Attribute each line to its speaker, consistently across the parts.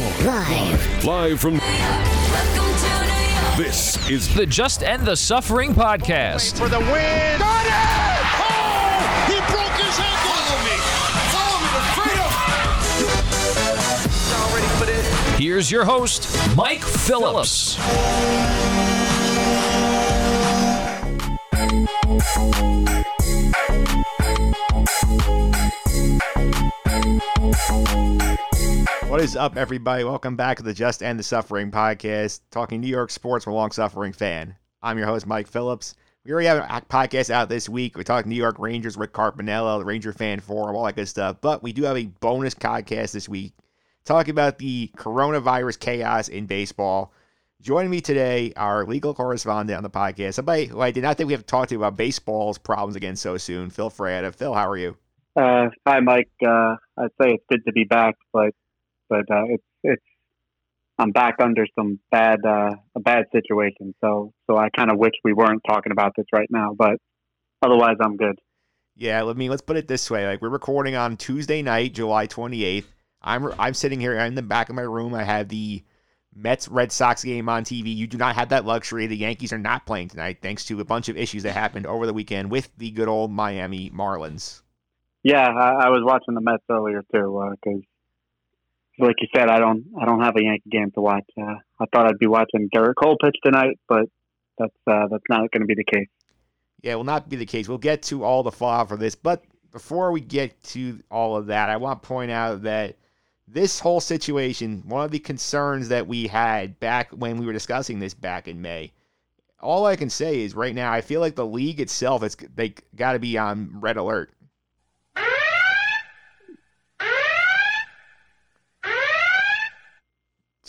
Speaker 1: Live.
Speaker 2: Live from. This is
Speaker 3: the Just End the Suffering podcast.
Speaker 4: For the win. Got it! Oh! He broke his ankle. Follow me. Follow me to freedom.
Speaker 3: All ready for this? Here's your host, Mike Phillips.
Speaker 5: What is up, everybody? Welcome back to the Just End the Suffering podcast, talking New York sports from a long suffering fan. I'm your host, Mike Phillips. We already have a podcast out this week. We talk New York Rangers, Rick Carpiniello, the Ranger Fan Forum, all that good stuff. But we do have a bonus podcast this week talking about the coronavirus chaos in baseball. Joining me today, our legal correspondent on the podcast, somebody who I did not think we have to talk to about baseball's problems again so soon, Phil Freda. Phil, how are you?
Speaker 6: Uh, hi, Mike. Uh, I'd say it's good to be back, but but uh, it's it's I'm back under some bad uh, a bad situation. So so I kind of wish we weren't talking about this right now, but otherwise I'm good.
Speaker 5: Yeah, I mean, let's put it this way: like we're recording on Tuesday night, July 28th. I'm I'm sitting here in the back of my room. I have the Mets Red Sox game on TV. You do not have that luxury. The Yankees are not playing tonight, thanks to a bunch of issues that happened over the weekend with the good old Miami Marlins.
Speaker 6: Yeah, I, I was watching the Mets earlier too, because like you said, I don't I don't have a Yankee game to watch. Uh, I thought I'd be watching Gerrit Cole pitch tonight, but that's uh, that's not going to be the case.
Speaker 5: Yeah, will not be the case. We'll get to all the fallout for this, but before we get to all of that, I want to point out that this whole situation, one of the concerns that we had back when we were discussing this back in May, all I can say is right now, I feel like the league itself, it's they got to be on red alert.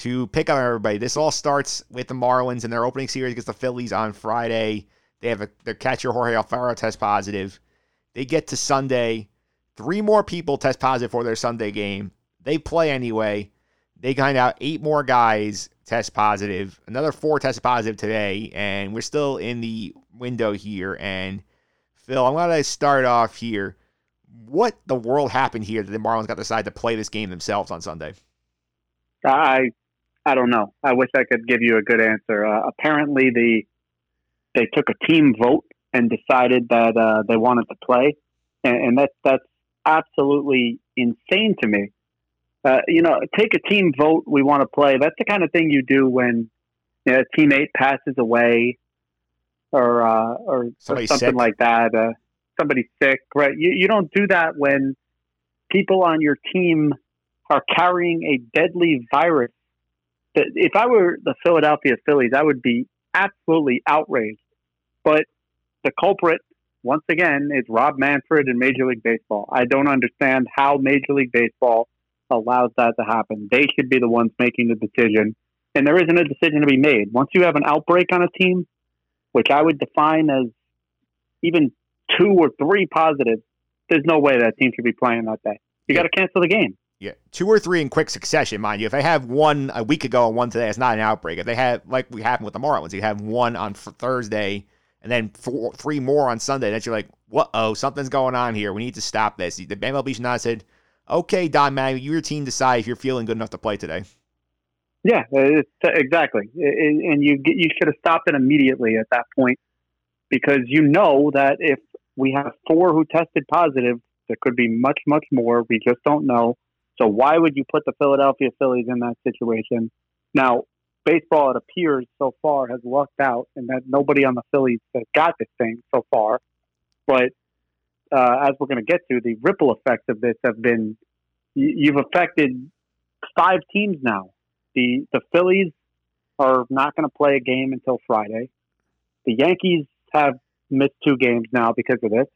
Speaker 5: To pick up everybody. This all starts with the Marlins and their opening series against the Phillies on Friday. They have a, their catcher Jorge Alfaro test positive. They get to Sunday. Three more people test positive for their Sunday game. They play anyway. They find out eight more guys test positive. Another four test positive today, and we're still in the window here. And Phil, I'm gonna start off here. What the world happened here that the Marlins got to decide to play this game themselves on Sunday?
Speaker 6: I I don't know. I wish I could give you a good answer. Uh, apparently, the they took a team vote and decided that uh, they wanted to play, and, and that's that's absolutely insane to me. Uh, you know, take a team vote. We want to play. That's the kind of thing you do when you know, a teammate passes away, or uh, or, or, something
Speaker 5: sick.
Speaker 6: like that. Uh, somebody's sick, right? You you don't do that when people on your team are carrying a deadly virus. If I were the Philadelphia Phillies, I would be absolutely outraged. But the culprit, once again, is Rob Manfred in Major League Baseball. I don't understand how Major League Baseball allows that to happen. They should be the ones making the decision. And there isn't a decision to be made. Once you have an outbreak on a team, which I would define as even two or three positives, there's no way that team should be playing that day. You got to cancel the game.
Speaker 5: Yeah, two or three in quick succession, mind you. If they have one a week ago and one today, it's not an outbreak. If they have, like we happened with the Marlins, you have one on Thursday and then four, three more on Sunday, then you're like, what? Oh, something's going on here. We need to stop this. The MLB should not said, okay, Don Mattingly, you your team decide if you're feeling good enough to play today.
Speaker 6: Yeah, uh, uh, exactly. And you you should have stopped it immediately at that point because you know that if we have four who tested positive, there could be much, much more. We just don't know. So why would you put the Philadelphia Phillies in that situation? Now, baseball, it appears so far, has lucked out and that nobody on the Phillies has got this thing so far. But uh, as we're going to get to, the ripple effects of this have been you've affected five teams now. The the Phillies are not going to play a game until Friday. The Yankees have missed two games now because of this.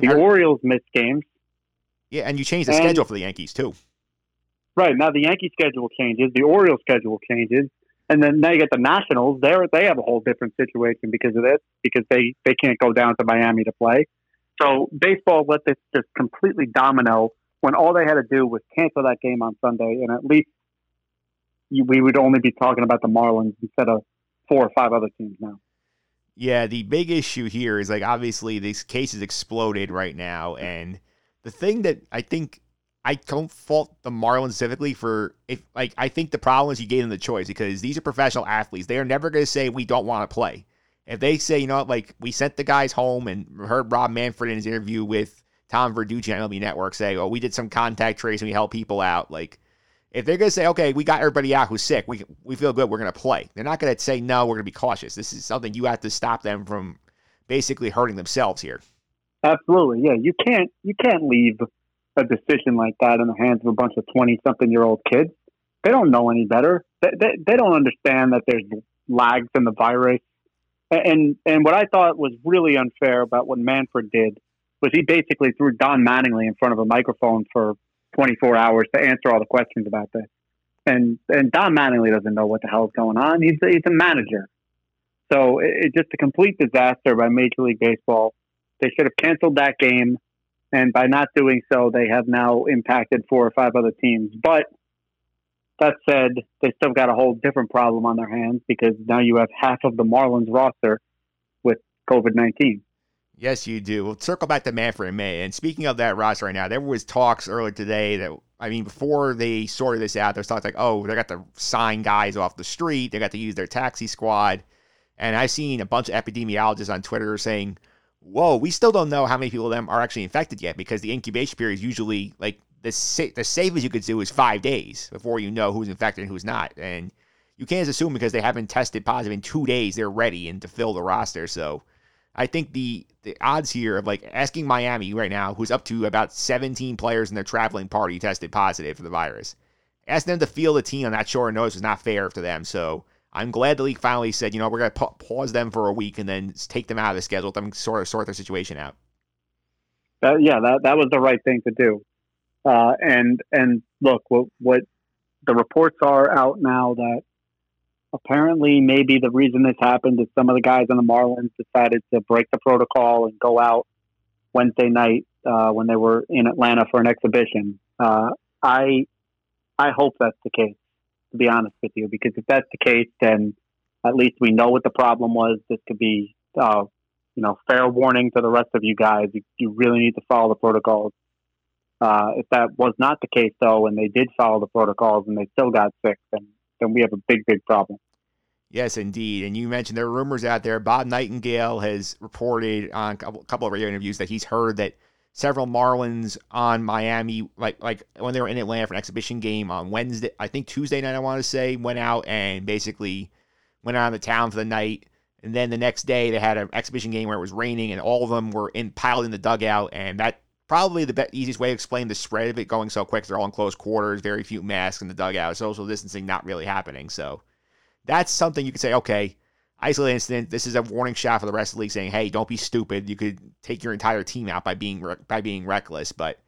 Speaker 6: The Orioles missed games.
Speaker 5: Yeah, and you changed the
Speaker 6: And-
Speaker 5: schedule for the Yankees too.
Speaker 6: Right now, the Yankee schedule changes, the Orioles schedule changes, and then now you get the Nationals. They they have a whole different situation because of this, because they they can't go down to Miami to play. So baseball let this just completely domino when all they had to do was cancel that game on Sunday, and at least we would only be talking about the Marlins instead of four or five other teams now.
Speaker 5: Yeah, the big issue here is like obviously these cases exploded right now, and the thing that I think I don't fault the Marlins specifically for if like I think the problem is you gave them the choice because these are professional athletes. They are never going to say we don't want to play. If they say, you know, like we sent the guys home and heard Rob Manfred in his interview with Tom Verducci on MLB Network say, "Oh, we did some contact tracing, we helped people out." Like, if they're going to say, "Okay, we got everybody out who's sick, we we feel good, we're going to play," they're not going to say, "No, we're going to be cautious." This is something you have to stop them from basically hurting themselves here.
Speaker 6: Absolutely, yeah. You can't you can't leave a decision like that in the hands of a bunch of twenty something year old kids. They don't know any better. They, they, they don't understand that there's lags in the virus. And and what I thought was really unfair about what Manfred did was he basically threw Don Mattingly in front of a microphone for 24 hours to answer all the questions about this. And and Don Mattingly doesn't know what the hell is going on. He's he's a manager. So it's it just a complete disaster by Major League Baseball. They should have canceled that game, and by not doing so, they have now impacted four or five other teams. But that said, they still got a whole different problem on their hands because now you have half of the Marlins roster with COVID 19.
Speaker 5: Yes, you do. We'll circle back to Manfred and May. And speaking of that roster right now, there was talks earlier today that I mean, before they sorted this out, there's talks like, oh, they got to sign guys off the street, they got to use their taxi squad. And I've seen a bunch of epidemiologists on Twitter saying, whoa, we still don't know how many people of them are actually infected yet because the incubation period is usually like the sa- the safest you could do is five days before you know who's infected and who's not. And you can't assume because they haven't tested positive in two days they're ready and to fill the roster. So I think the the odds here of like asking Miami right now, who's up to about 17 players in their traveling party tested positive for the virus, ask them to field a team on that short notice was not fair to them. So I'm glad the league finally said, you know, we're going to pa- pause them for a week and then take them out of the schedule, let them sort of sort their situation out.
Speaker 6: Uh, yeah, that that was the right thing to do. Uh, and and look, what what the reports are out now that apparently maybe the reason this happened is some of the guys on the Marlins decided to break the protocol and go out Wednesday night uh, when they were in Atlanta for an exhibition. Uh, I I hope that's the case, to be honest with you, because if that's the case, then at least we know what the problem was. This could be, uh, you know, fair warning to the rest of you guys. You, you really need to follow the protocols. Uh, if that was not the case, though, and they did follow the protocols and they still got sick, then then we have a big, big problem.
Speaker 5: Yes, indeed. And you mentioned there are rumors out there. Bob Nightingale has reported on a couple of radio interviews that he's heard that several Marlins on Miami, like like when they were in Atlanta for an exhibition game on Wednesday, I think Tuesday night, I want to say, went out and basically went out of the town for the night. And then the next day they had an exhibition game where it was raining and all of them were in piled in the dugout. And that probably the be- easiest way to explain the spread of it going so quick. They're all in close quarters, very few masks in the dugout, social distancing not really happening. So that's something you could say, okay, isolated incident. This is a warning shot for the rest of the league, saying, hey, don't be stupid. You could take your entire team out by being re- by being reckless. But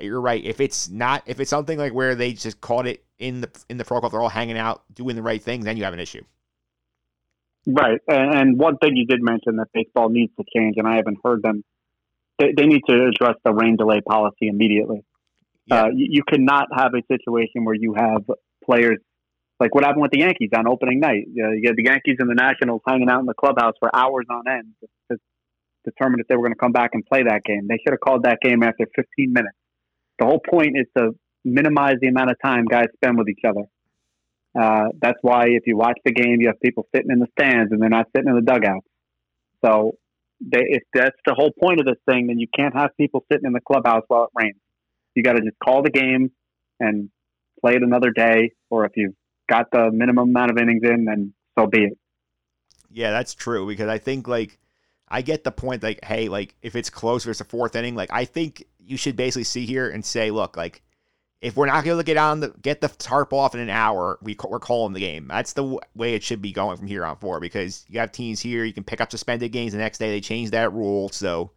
Speaker 5: you're right. If it's not, if it's something like where they just caught it in the in the protocol, they're all hanging out doing the right thing, then you have an issue.
Speaker 6: Right, and, and one thing you did mention that baseball needs to change, and I haven't heard them. They, they need to address the rain delay policy immediately. Yeah. Uh, you, you cannot have a situation where you have players like what happened with the Yankees on opening night. You, know, you get the Yankees and the Nationals hanging out in the clubhouse for hours on end to, to determine if they were going to come back and play that game. They should have called that game after 15 minutes. The whole point is to minimize the amount of time guys spend with each other. Uh, that's why if you watch the game, you have people sitting in the stands and they're not sitting in the dugout. So they, if that's the whole point of this thing, then you can't have people sitting in the clubhouse while it rains. You got to just call the game and play it another day, or if you've got the minimum amount of innings in, then so be it.
Speaker 5: Yeah, that's true because I think like I get the point. Like, hey, like if it's close versus a fourth inning, like I think you should basically see here and say, look, like if we're not going to get on the get the tarp off in an hour, we we're calling the game. That's the way it should be going from here on forward because you have teams here you can pick up suspended games the next day. They changed that rule, so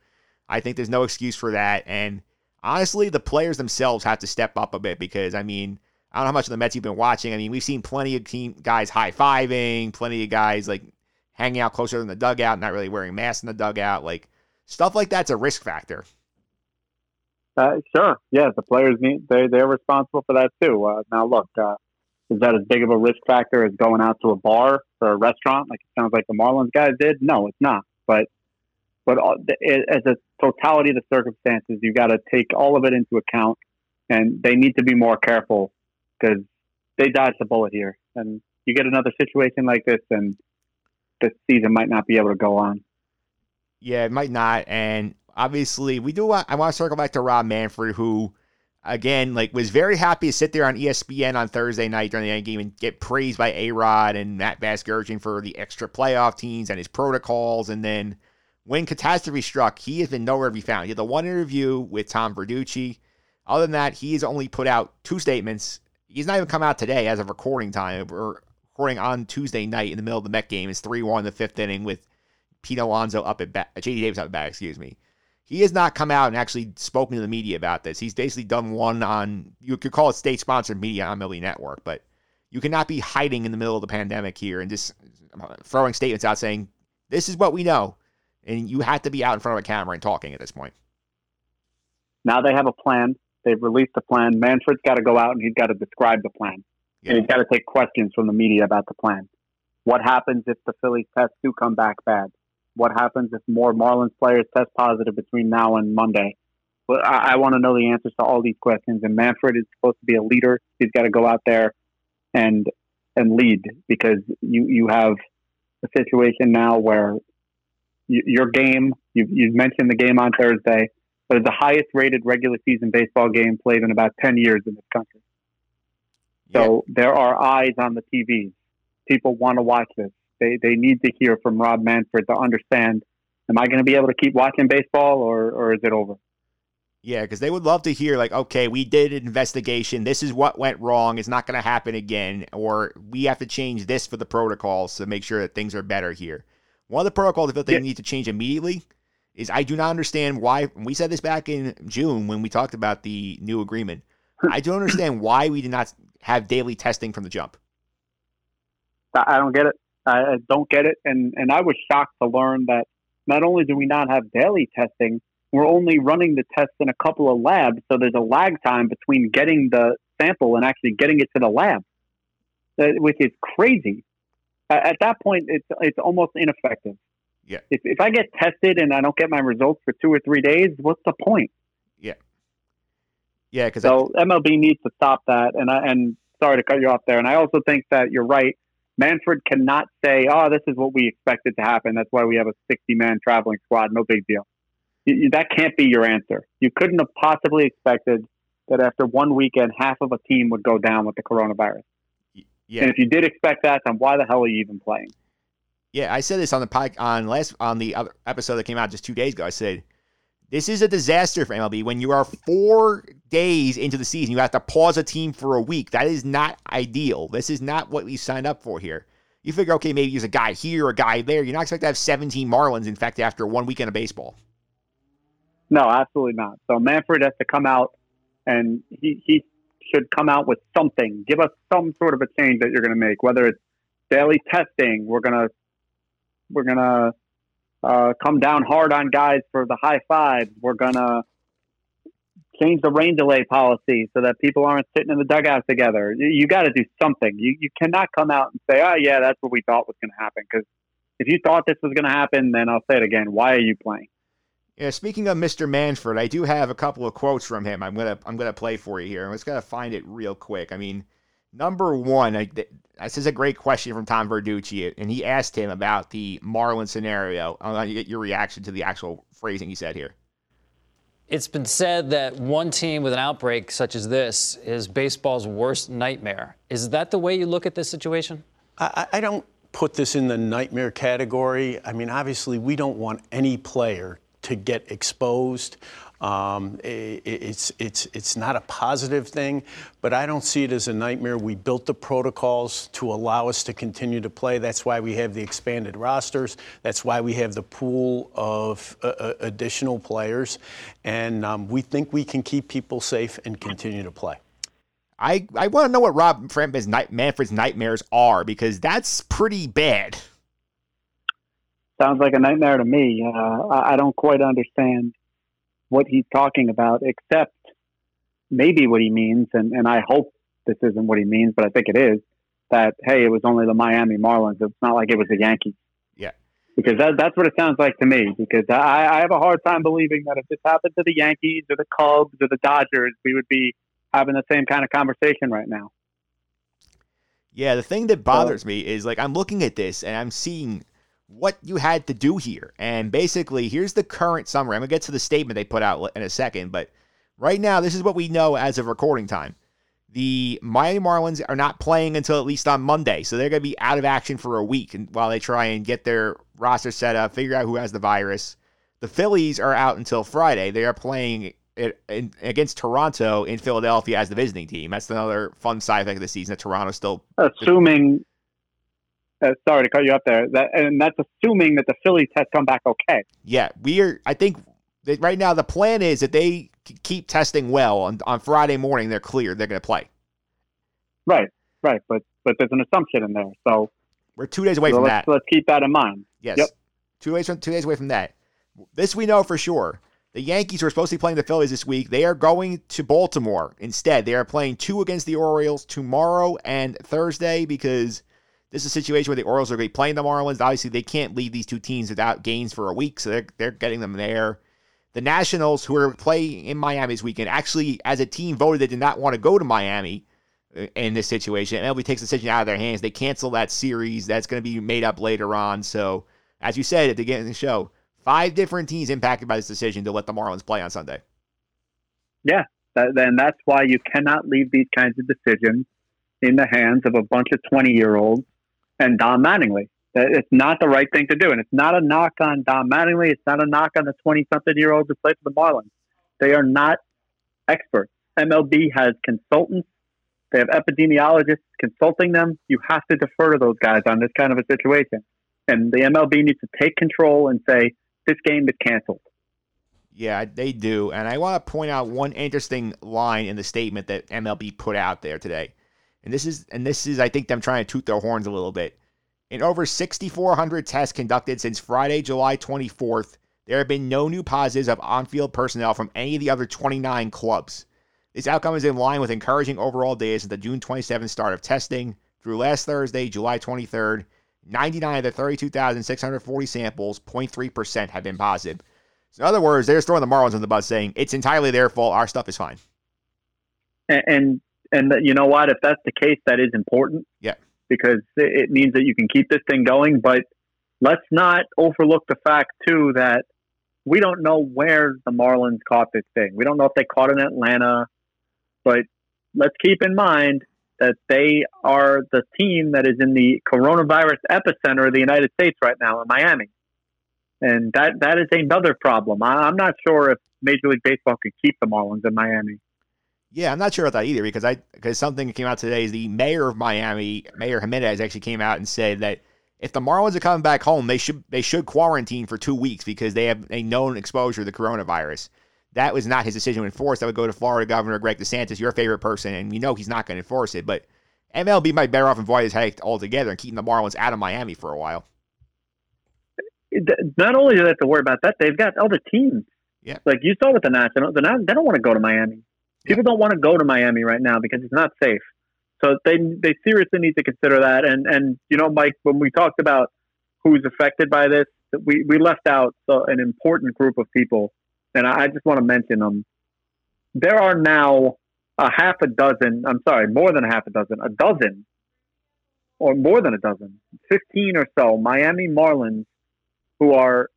Speaker 5: I think there's no excuse for that. And honestly, the players themselves have to step up a bit because I mean I don't know how much of the Mets you've been watching. I mean, we've seen plenty of team guys high fiving, plenty of guys like hanging out closer in the dugout, not really wearing masks in the dugout. Like stuff like that's a risk factor.
Speaker 6: Uh, sure, yeah, the players need they they're responsible for that too. Uh, now, look, uh, is that as big of a risk factor as going out to a bar or a restaurant, like it sounds like the Marlins guys did? No, it's not. But but as a totality of the circumstances, you got to take all of it into account and they need to be more careful because they dodged the bullet here. And you get another situation like this, and the season might not be able to go on.
Speaker 5: Yeah, it might not. And obviously, we do. Want, I want to circle back to Rob Manfred, who, again, like was very happy to sit there on ESPN on Thursday night during the end game and get praised by A Rod and Matt Vasgersian for the extra playoff teams and his protocols. And then when catastrophe struck, he has been nowhere to be found. He had the one interview with Tom Verducci. Other than that, he has only put out two statements. He's not even come out today as of recording time. We're recording on Tuesday night in the middle of the Met game. It's 3 1 in the fifth inning with Pete Alonso up at bat, JD Davis up at bat, excuse me. He has not come out and actually spoken to the media about this. He's basically done one on, you could call it state sponsored media on MLB Network, but you cannot be hiding in the middle of the pandemic here and just throwing statements out saying, this is what we know. And you have to be out in front of a camera and talking at this point.
Speaker 6: Now they have a plan. They've released a plan. Manfred's got to go out and he's got to describe the plan. Yeah. And he's got to take questions from the media about the plan. What happens if the Phillies tests do come back bad? What happens if more Marlins players test positive between now and Monday? But I, I want to know the answers to all these questions. And Manfred is supposed to be a leader. He's got to go out there and and lead because you you have a situation now where you, your game. You you mentioned the game on Thursday but the highest rated regular season baseball game played in about 10 years in this country. So yeah. there are eyes on the TVs. People want to watch this. They, they need to hear from Rob Manfred to understand am I going to be able to keep watching baseball or, or is it over?
Speaker 5: Yeah, because they would love to hear, like, okay, we did an investigation. This is what went wrong. It's not going to happen again. Or we have to change this for the protocols to make sure that things are better here. One of the protocols I feel they yeah. need to change immediately is I do not understand why we said this back in June when we talked about the new agreement. I don't understand why we did not have daily testing from the jump.
Speaker 6: I don't get it. I don't get it, and and I was shocked to learn that not only do we not have daily testing, we're only running the tests in a couple of labs, so there's a lag time between getting the sample and actually getting it to the lab, uh, which is crazy. At that point, it's it's almost ineffective.
Speaker 5: Yeah.
Speaker 6: If, if I get tested and I don't get my results for two or three days, what's the point?
Speaker 5: Yeah. Yeah, because
Speaker 6: so I, MLB needs to stop that. And I, and sorry to cut you off there. And I also think that you're right. Manfred cannot say, "Oh, this is what we expected to happen. That's why we have a 60 man traveling squad. No big deal." You, that can't be your answer. You couldn't have possibly expected that after one weekend, half of a team would go down with the coronavirus. Yeah. And if you did expect that, then why the hell are you even playing?
Speaker 5: Yeah, I said this on the pod, on last on the other episode that came out just two days ago. I said this is a disaster for MLB when you are four days into the season. You have to pause a team for a week. That is not ideal. This is not what we signed up for here. You figure, okay, maybe there's a guy here, a guy there. You're not expected to have 17 Marlins, in fact, after one weekend of baseball.
Speaker 6: No, absolutely not. So Manfred has to come out, and he, he should come out with something. Give us some sort of a change that you're going to make, whether it's daily testing. We're going to we're gonna uh, come down hard on guys for the high fives. We're gonna change the rain delay policy so that people aren't sitting in the dugout together. You, you got to do something. You you cannot come out and say, "Oh yeah, that's what we thought was going to happen." Because if you thought this was going to happen, then I'll say it again. Why are you playing?
Speaker 5: Yeah, speaking of Mr. Manfred, I do have a couple of quotes from him. I'm gonna I'm gonna play for you here. I'm just gonna find it real quick. I mean, Number one, I, this is a great question from Tom Verducci, and he asked him about the Marlin scenario. I want to get your reaction to the actual phrasing he said here.
Speaker 1: It's been said that one team with an outbreak such as this is baseball's worst nightmare. Is that the way you look at this situation?
Speaker 2: I, I don't put this in the nightmare category. I mean, obviously, we don't want any player to get exposed. Um, it, it's, it's, it's not a positive thing, but I don't see it as a nightmare. We built the protocols to allow us to continue to play. That's why we have the expanded rosters. That's why we have the pool of uh, uh additional players. And um, we think we can keep people safe and continue to play.
Speaker 5: I, I want to know what Rob Manfred's nightmares are because that's pretty bad.
Speaker 6: Sounds like a nightmare to me. Uh, I don't quite understand what he's talking about, except maybe what he means, and, and I hope this isn't what he means, but I think it is, that, hey, it was only the Miami Marlins. It's not like it was the Yankees.
Speaker 5: Yeah.
Speaker 6: Because that, that's what it sounds like to me. Because I, I have a hard time believing that if this happened to the Yankees or the Cubs or the Dodgers, we would be having the same kind of conversation right now.
Speaker 5: Yeah, the thing that bothers me is like I'm looking at this and I'm seeing what you had to do here. And basically, here's the current summary. I'm going to get to the statement they put out in a second, but right now, this is what we know as of recording time. The Miami Marlins are not playing until at least on Monday, so they're going to be out of action for a week while they try and get their roster set up, figure out who has the virus. The Phillies are out until Friday. They are playing it, in, against Toronto in Philadelphia as the visiting team. That's another fun side effect of the season that Toronto's still
Speaker 6: assuming. Uh, sorry to cut you up there. That and that's assuming that the Phillies test come back okay.
Speaker 5: Yeah, we are. I think that right now the plan is that they keep testing well on, on Friday morning. They're clear. They're going to play.
Speaker 6: Right, right, but but there's an assumption in there. So
Speaker 5: we're two days away
Speaker 6: so
Speaker 5: from
Speaker 6: let's,
Speaker 5: that.
Speaker 6: Let's keep that in mind.
Speaker 5: Yes.
Speaker 6: Yep.
Speaker 5: Two days from two days away from that. This we know for sure. The Yankees were supposed to be playing the Phillies this week. They are going to Baltimore instead. They are playing two against the Orioles tomorrow and Thursday because this is a situation where the Orioles are going to be playing the Marlins. Obviously, they can't leave these two teams without games for a week, so they're, they're getting them there. The Nationals, who are playing in Miami this weekend, actually, as a team, voted they did not want to go to Miami uh, in this situation. MLB takes the decision out of their hands. They cancel that series. That's going to be made up later on. So, as you said at the beginning of the show, Five different teams impacted by this decision to let the Marlins play on Sunday.
Speaker 6: Yeah, then that's why you cannot leave these kinds of decisions in the hands of a bunch of 20 year olds and Don Mattingly. It's not the right thing to do. And it's not a knock on Don Mattingly. It's not a knock on the 20 something year old who play for the Marlins. They are not experts. MLB has consultants, they have epidemiologists consulting them. You have to defer to those guys on this kind of a situation. And the MLB needs to take control and say, this game is canceled.
Speaker 5: Yeah, they do. And I want to point out one interesting line in the statement that MLB put out there today. And this is and this is I think them trying to toot their horns a little bit. In over 6400 tests conducted since Friday, July 24th, there have been no new positives of on-field personnel from any of the other 29 clubs. This outcome is in line with encouraging overall data since the June 27th start of testing. Through last Thursday, July 23rd, 99 of the 32,640 samples, 0.3% have been positive. So in other words, they're throwing the Marlins on the bus saying it's entirely their fault. Our stuff is fine.
Speaker 6: And, and, you know what? If that's the case, that is important.
Speaker 5: Yeah.
Speaker 6: Because it means that you can keep this thing going. But let's not overlook the fact, too, that we don't know where the Marlins caught this thing. We don't know if they caught it in Atlanta. But let's keep in mind that they are the team that is in the coronavirus epicenter of the United States right now in Miami. And that, that is another problem. I, am not sure if Major League Baseball could keep the Marlins in Miami.
Speaker 5: Yeah, I'm not sure about that either because I because something that came out today is the mayor of Miami, Mayor Gimenez, actually came out and said that if the Marlins are coming back home, they should they should quarantine for two weeks because they have a known exposure to the coronavirus. That was not his decision to enforce. That would go to Florida Governor Greg DeSantis, your favorite person, and we know he's not going to enforce it. But MLB might better off avoiding his headache altogether and keeping the Marlins out of Miami for a while.
Speaker 6: Not only do they have to worry about that, they've got other teams.
Speaker 5: Yeah.
Speaker 6: Like you saw with the Nationals, the Nationals they don't want to go to Miami. People don't want to go to Miami right now because it's not safe. So they they seriously need to consider that. And and you know, Mike, when we talked about who's affected by this, we we left out an important group of people and I just want to mention them. There are now a half a dozen, I'm sorry, more than a half a dozen, a dozen, or more than a dozen, 15 or so Miami Marlins who are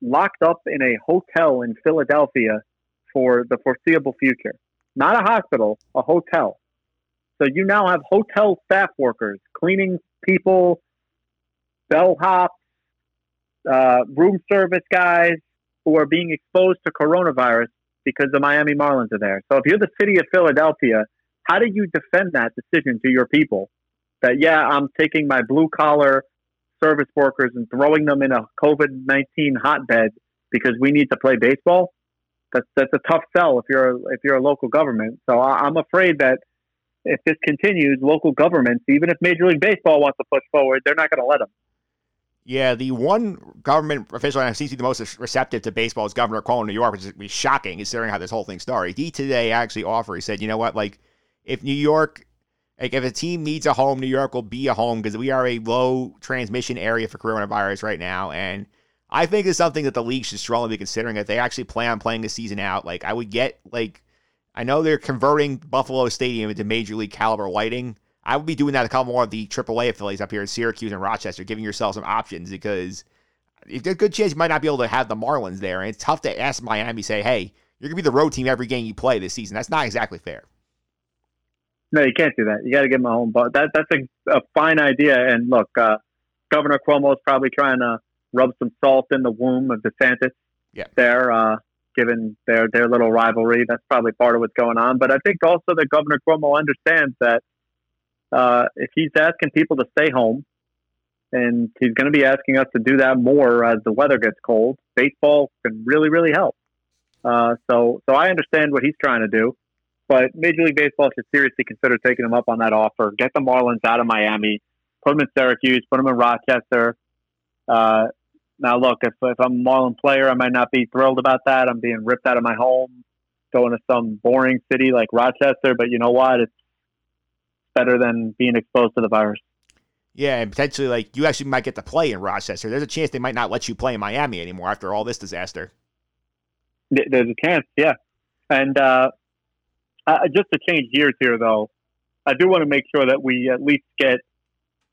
Speaker 6: locked up in a hotel in Philadelphia for the foreseeable future. Not a hospital, a hotel. So you now have hotel staff workers, cleaning people, bellhops, uh, room service guys, who are being exposed to coronavirus because the Miami Marlins are there. So if you're the city of Philadelphia, how do you defend that decision to your people? That yeah, I'm taking my blue collar service workers and throwing them in a COVID nineteen hotbed because we need to play baseball. That's that's a tough sell if you're if you're a local government. So I'm afraid that if this continues, local governments, even if Major League Baseball wants to push forward, they're not going to let them.
Speaker 5: Yeah, the one government official that seems to be the most receptive to baseball is Governor Cuomo in New York, which is shocking considering how this whole thing started. He today actually offered, he said, you know what, like, if New York, like, if a team needs a home, New York will be a home because we are a low transmission area for coronavirus right now. And I think it's something that the league should strongly be considering if they actually plan on playing the season out. Like, I would get, like, I know they're converting Buffalo Stadium into major league caliber lighting. I would be doing that a couple more of the AAA affiliates up here in Syracuse and Rochester, giving yourself some options because there's a good chance you might not be able to have the Marlins there. And it's tough to ask Miami, say, hey, you're going to be the road team every game you play this season. That's not exactly fair.
Speaker 6: No, you can't do that. You got to give them a home ball. That that's a, a fine idea. And look, uh, Governor Cuomo is probably trying to rub some salt in the womb of DeSantis.
Speaker 5: Yeah.
Speaker 6: There, uh, given their their little rivalry, that's probably part of what's going on. But I think also that Governor Cuomo understands that uh, if he's asking people to stay home, and he's going to be asking us to do that more as the weather gets cold, baseball can really really help. Uh, so so I understand what he's trying to do. But Major League Baseball should seriously consider taking him up on that offer. Get the Marlins out of Miami, put them in Syracuse, put them in Rochester. Uh, now, look, if, if I'm a Marlin player, I might not be thrilled about that. I'm being ripped out of my home, going to some boring city like Rochester. But you know what? It's better than being exposed to the virus.
Speaker 5: Yeah, and potentially, like, you actually might get to play in Rochester. There's a chance they might not let you play in Miami anymore after all this disaster.
Speaker 6: There's a chance, yeah. And uh, uh, just to change gears here, though, I do want to make sure that we at least get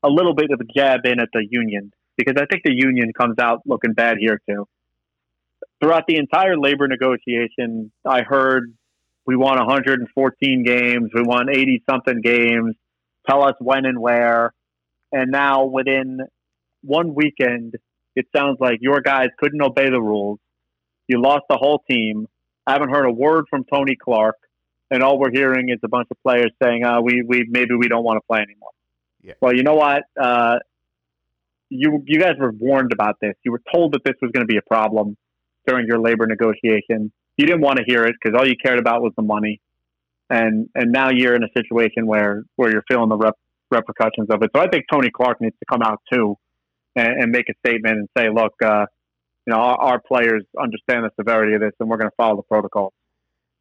Speaker 6: a little bit of a jab in at the union because I think the union comes out looking bad here too. Throughout the entire labor negotiation, I heard we want 114 games, we want 80 something games. Tell us when and where. And now, within one weekend, it sounds like your guys couldn't obey the rules. You lost the whole team. I haven't heard a word from Tony Clark and all we're hearing is a bunch of players saying, uh, "We we maybe we don't want to play anymore."
Speaker 5: Yeah.
Speaker 6: Well, you know what? Uh, you you guys were warned about this. You were told that this was going to be a problem during your labor negotiation. You didn't want to hear it because all you cared about was the money, and and now you're in a situation where where you're feeling the rep, repercussions of it. So I think Tony Clark needs to come out too and, and make a statement and say, "Look, uh, you know, our, our players understand the severity of this, and we're going to follow the protocol."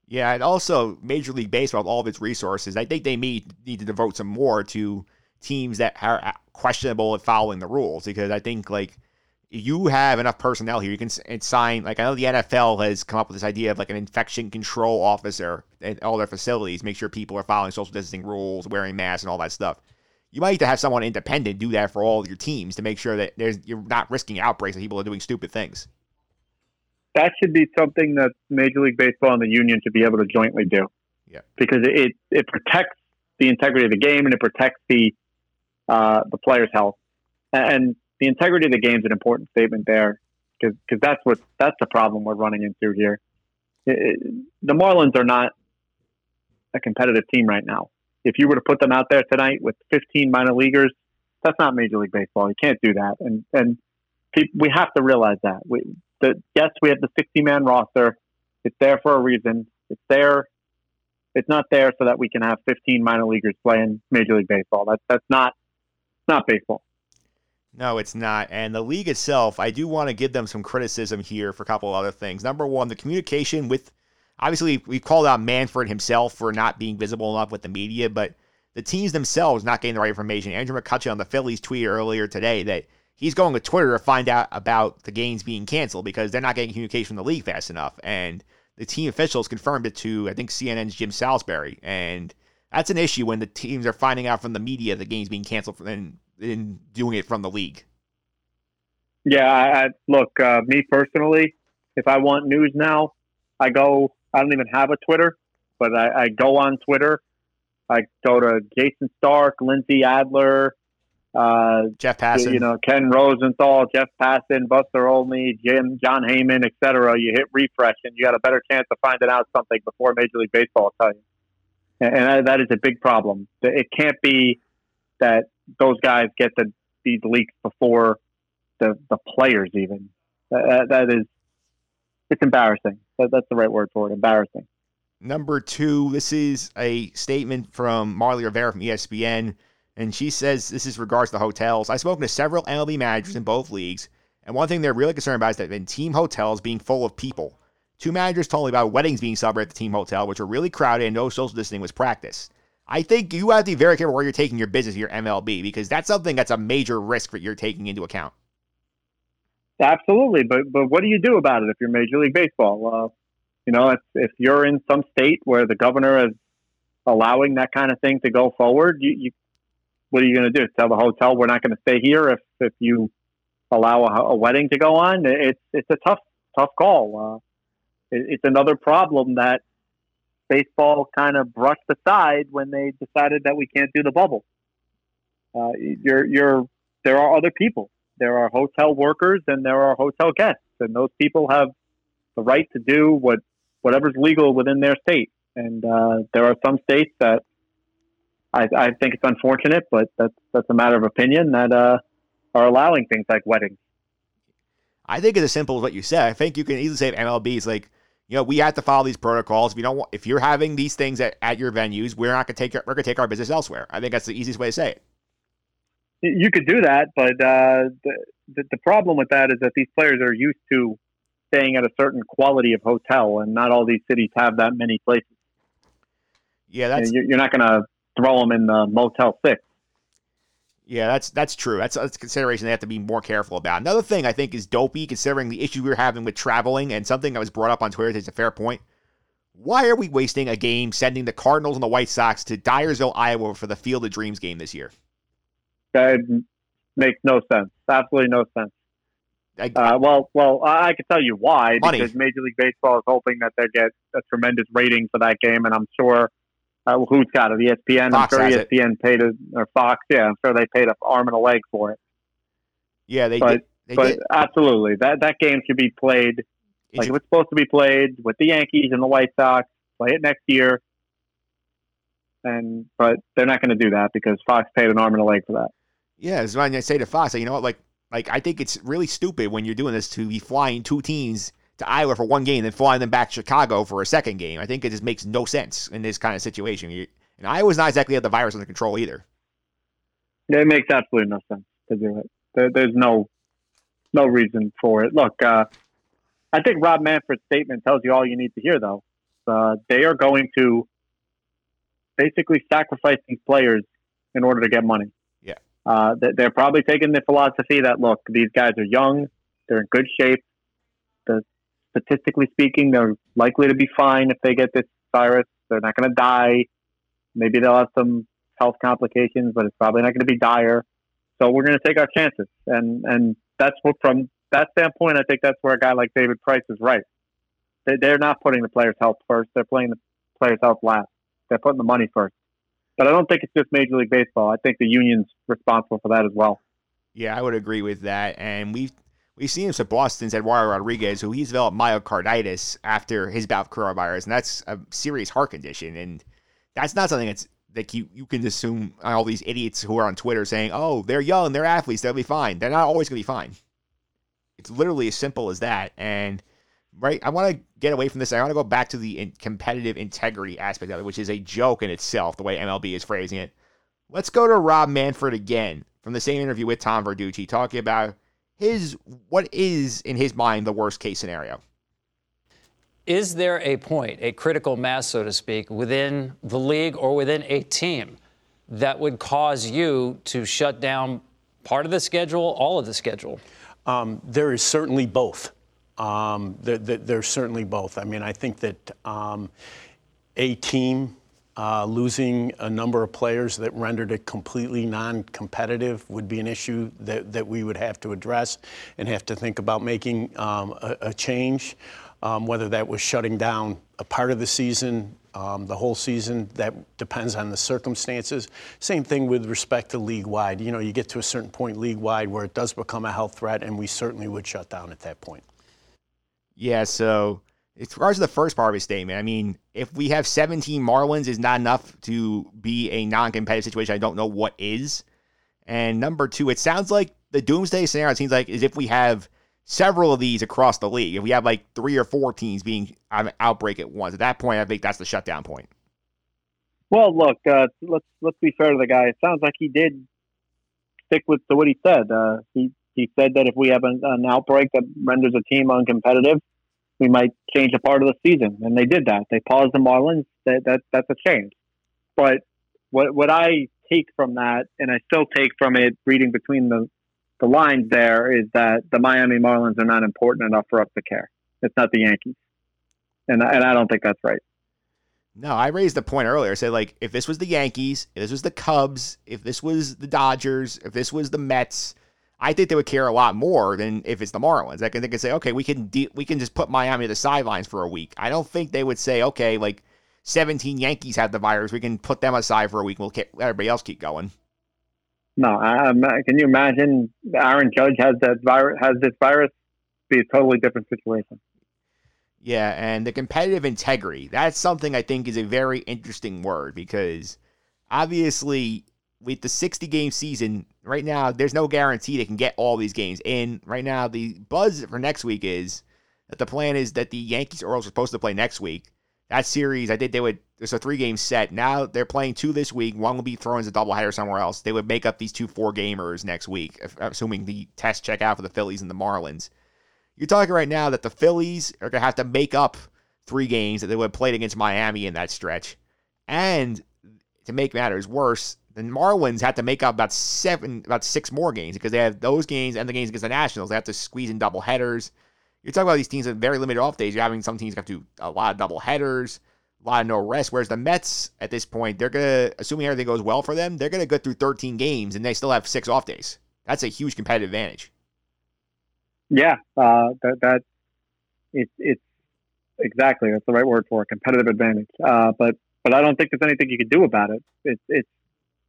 Speaker 5: Yeah, and also Major League Baseball, all of its resources, I think they may need to devote some more to teams that are uh, questionable at following the rules because I think like you have enough personnel here, you can sign like I know the NFL has come up with this idea of like an infection control officer at all their facilities, make sure people are following social distancing rules, wearing masks, and all that stuff. You might need to have someone independent do that for all your teams to make sure that there's you're not risking outbreaks and people are doing stupid things
Speaker 6: that should be something that Major League Baseball and the union should be able to jointly do.
Speaker 5: Yeah.
Speaker 6: Because it it protects the integrity of the game and it protects the uh, the players' health. And the integrity of the game is an important statement there because that's what that's the problem we're running into here. It, it, the Marlins are not a competitive team right now. If you were to put them out there tonight with 15 minor leaguers, that's not Major League Baseball. You can't do that. And and we have to realize that. We, the yes, we have the 60 man roster. It's there for a reason. It's there. It's not there so that we can have 15 minor leaguers playing Major League Baseball. That's that's not not baseball.
Speaker 5: No, it's not. And the league itself, I do want to give them some criticism here for a couple other things. Number one, the communication with obviously we called out Manfred himself for not being visible enough with the media, but the teams themselves not getting the right information. Andrew McCutchen on the Phillies tweet earlier today that he's going to Twitter to find out about the games being canceled because they're not getting communication from the league fast enough. And the team officials confirmed it to, I think, CNN's Jim Salisbury. And that's an issue when the teams are finding out from the media the game's being canceled and, and doing it from the league.
Speaker 6: Yeah, I, I look, uh, me personally, if I want news now, I go, I don't even have a Twitter, but I, I go on Twitter. I go to Jayson Stark, Lindsey Adler, uh,
Speaker 5: Jeff Passan,
Speaker 6: you know, Ken Rosenthal, Jeff Passan, Buster Olney, Jim, Jon Heyman, etc. You hit refresh, and you got a better chance of finding out something before Major League Baseball will tell you. And, that is a big problem. It can't be that those guys get the, these leaks before the the players even. That, that is, it's embarrassing. That, that's the right word for it. Embarrassing.
Speaker 5: Number two, this is a statement from Marly Rivera from ESPN. And she says this is regards to hotels. I've spoken to several MLB managers in both leagues, and one thing they're really concerned about is that in team hotels being full of people. Two managers told me about weddings being celebrated at the team hotel, which were really crowded and no social distancing was practiced. I think you have to be very careful where you're taking your business, your MLB, because that's something that's a major risk that you're taking into account.
Speaker 6: Absolutely, but but what do you do about it if you're Major League Baseball? Uh, You know, if if you're in some state where the governor is allowing that kind of thing to go forward, you, you what are you going to do? Tell the hotel we're not going to stay here if if you allow a, a, wedding to go on? It's it's a tough tough call. Uh, it's another problem that baseball kind of brushed aside when they decided that we can't do the bubble. Uh, you're you're there are other people. There are hotel workers and there are hotel guests, and those people have the right to do what whatever's legal within their state. And uh, there are some states that I, I, think it's unfortunate, but that's that's a matter of opinion that uh, are allowing things like weddings.
Speaker 5: I think it's as simple as what you said. I think you can easily say MLB is like, you know, we have to follow these protocols. If you don't, want, if you're having these things at, at your venues, we're not going to take we're going to take our business elsewhere. I think that's the easiest way to say it.
Speaker 6: You could do that, but uh, the, the the problem with that is that these players are used to staying at a certain quality of hotel, and not all these cities have that many places.
Speaker 5: Yeah, that's
Speaker 6: you're not going to throw them in the Motel Six.
Speaker 5: Yeah, that's that's true. That's, that's a consideration they have to be more careful about. Another thing I think is dopey, considering the issue we are having with traveling, and something that was brought up on Twitter is a fair point. Why are we wasting a game sending the Cardinals and the White Sox to Dyersville, Iowa for the Field of Dreams game this year?
Speaker 6: That makes no sense. Absolutely no sense. I, uh, well, well, I can tell you why. Money. Because Major League Baseball is hoping that they get a tremendous rating for that game, and I'm sure uh, who's got it? ESPN.
Speaker 5: Fox
Speaker 6: I'm
Speaker 5: sure
Speaker 6: ESPN
Speaker 5: it.
Speaker 6: paid it, or Fox. Yeah, I'm sure they paid an arm and a leg for it.
Speaker 5: Yeah, they
Speaker 6: but,
Speaker 5: did. They
Speaker 6: but
Speaker 5: did.
Speaker 6: absolutely, that that game should be played like it was supposed to be played with the Yankees and the White Sox. Play it next year, and but they're not going to do that because Fox paid an arm and a leg for that.
Speaker 5: Yeah, as when I say to Fox, you know what, like like I think it's really stupid when you're doing this to be flying two teams to Iowa for one game, then flying them back to Chicago for a second game. I think it just makes no sense in this kind of situation. You, and Iowa's not exactly have the virus under control either.
Speaker 6: It makes absolutely no sense to do it. There, there's no no reason for it. Look, uh, I think Rob Manfred's statement tells you all you need to hear, though. Uh, they are going to basically sacrifice these players in order to get money.
Speaker 5: Yeah.
Speaker 6: Uh, they're probably taking the philosophy that look, these guys are young, they're in good shape. The, statistically speaking, they're likely to be fine if they get this virus. They're not going to die. Maybe they'll have some health complications, but it's probably not going to be dire. So we're going to take our chances, and and that's what from that standpoint, I think that's where a guy like David Price is right. They, they're not putting the players' health first; they're playing the players' health last. They're putting the money first. But I don't think it's just Major League Baseball. I think the union's responsible for that as well.
Speaker 5: Yeah, I would agree with that. And we've we've seen some Boston's Eduardo Rodriguez, who he's developed myocarditis after his bout of coronavirus, and that's a serious heart condition. And that's not something that's that you, you can assume all these idiots who are on Twitter saying, oh, they're young, they're athletes, they'll be fine. They're not always going to be fine. It's literally as simple as that. And right, I want to get away from this. I want to go back to the in- competitive integrity aspect of it, which is a joke in itself, the way MLB is phrasing it. Let's go to Rob Manfred again from the same interview with Tom Verducci, talking about his what is in his mind the worst case scenario.
Speaker 1: Is there a point, a critical mass, so to speak, within the league or within a team that would cause you to shut down part of the schedule, all of the schedule?
Speaker 2: Um, there is certainly both. Um, there, there, there's certainly both. I mean, I think that um, a team uh, losing a number of players that rendered it completely non-competitive would be an issue that, that we would have to address and have to think about making um, a, a change um, whether that was shutting down a part of the season, um, the whole season, that depends on the circumstances. Same thing with respect to league wide. You know, you get to a certain point league wide where it does become a health threat, and we certainly would shut down at that point.
Speaker 5: Yeah, so as far as the first part of his statement, I mean, if we have 17 Marlins is not enough to be a non-competitive situation, I don't know what is. And number two, it sounds like the doomsday scenario. Seems like is if we have several of these across the league. If we have like three or four teams being an outbreak at once, at that point, I think that's the shutdown point.
Speaker 6: Well, look, uh, let's let's be fair to the guy. It sounds like he did stick with to what he said. Uh, he he said that if we have an, an outbreak that renders a team uncompetitive, we might change a part of the season, and they did that. They paused the Marlins. That that that's a change. But what what I take from that, and I still take from it, reading between the the lines there is that the Miami Marlins are not important enough for us to care. It's not the Yankees. and and I don't think that's right.
Speaker 5: No, I raised the point earlier. I said like if this was the Yankees, if this was the Cubs, if this was the Dodgers, if this was the Mets, I think they would care a lot more than if it's the Marlins. I can they can say, okay, we can de- we can just put Miami to the sidelines for a week. I don't think they would say, okay, like 17 Yankees have the virus, we can put them aside for a week. We'll let everybody else keep going.
Speaker 6: No, I, can you imagine Aaron Judge has that virus has this virus? Be a totally different situation.
Speaker 5: Yeah, and the competitive integrity. That's something I think is a very interesting word because obviously with the 60 game season, right now there's no guarantee they can get all these games in. Right now, the buzz for next week is that the plan is that the Yankees Orioles are supposed to play next week. That series, I think they would. There's a three game set. Now they're playing two this week. One will be thrown as a doubleheader somewhere else. They would make up these two four gamers next week, assuming the test check out for the Phillies and the Marlins. You're talking right now that the Phillies are going to have to make up three games that they would have played against Miami in that stretch. And to make matters worse, the Marlins had to make up about seven, about six more games because they have those games and the games against the Nationals. They have to squeeze in double headers. You're talking about these teams with very limited off days. You're having some teams have to do a lot of double headers, a lot of no rest. Whereas the Mets at this point, they're gonna, assuming everything goes well for them, they're gonna go through 13 games and they still have six off days. That's a huge competitive advantage.
Speaker 6: Yeah, uh, that that it's it's exactly that's the right word for a competitive advantage. Uh, but but I don't think there's anything you can do about it. It's it's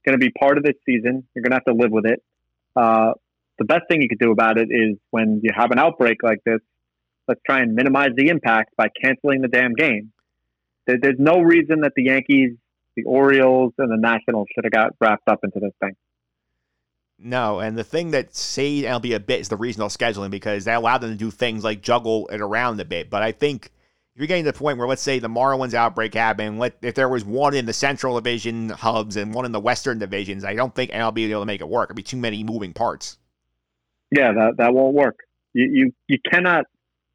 Speaker 6: going to be part of this season. You're going to have to live with it. Uh, the best thing you could do about it is when you have an outbreak like this, let's try and minimize the impact by canceling the damn game. There, there's no reason that the Yankees, the Orioles, and the Nationals should have got wrapped up into this thing.
Speaker 5: No, and the thing that saved MLB a bit is the regional scheduling because that allowed them to do things like juggle it around a bit. But I think you're getting to the point where, let's say, the Marlins outbreak happened, let, if there was one in the Central Division hubs and one in the Western divisions, I don't think MLB would be able to make it work. It'd be too many moving parts.
Speaker 6: Yeah, that that won't work. You you, you cannot,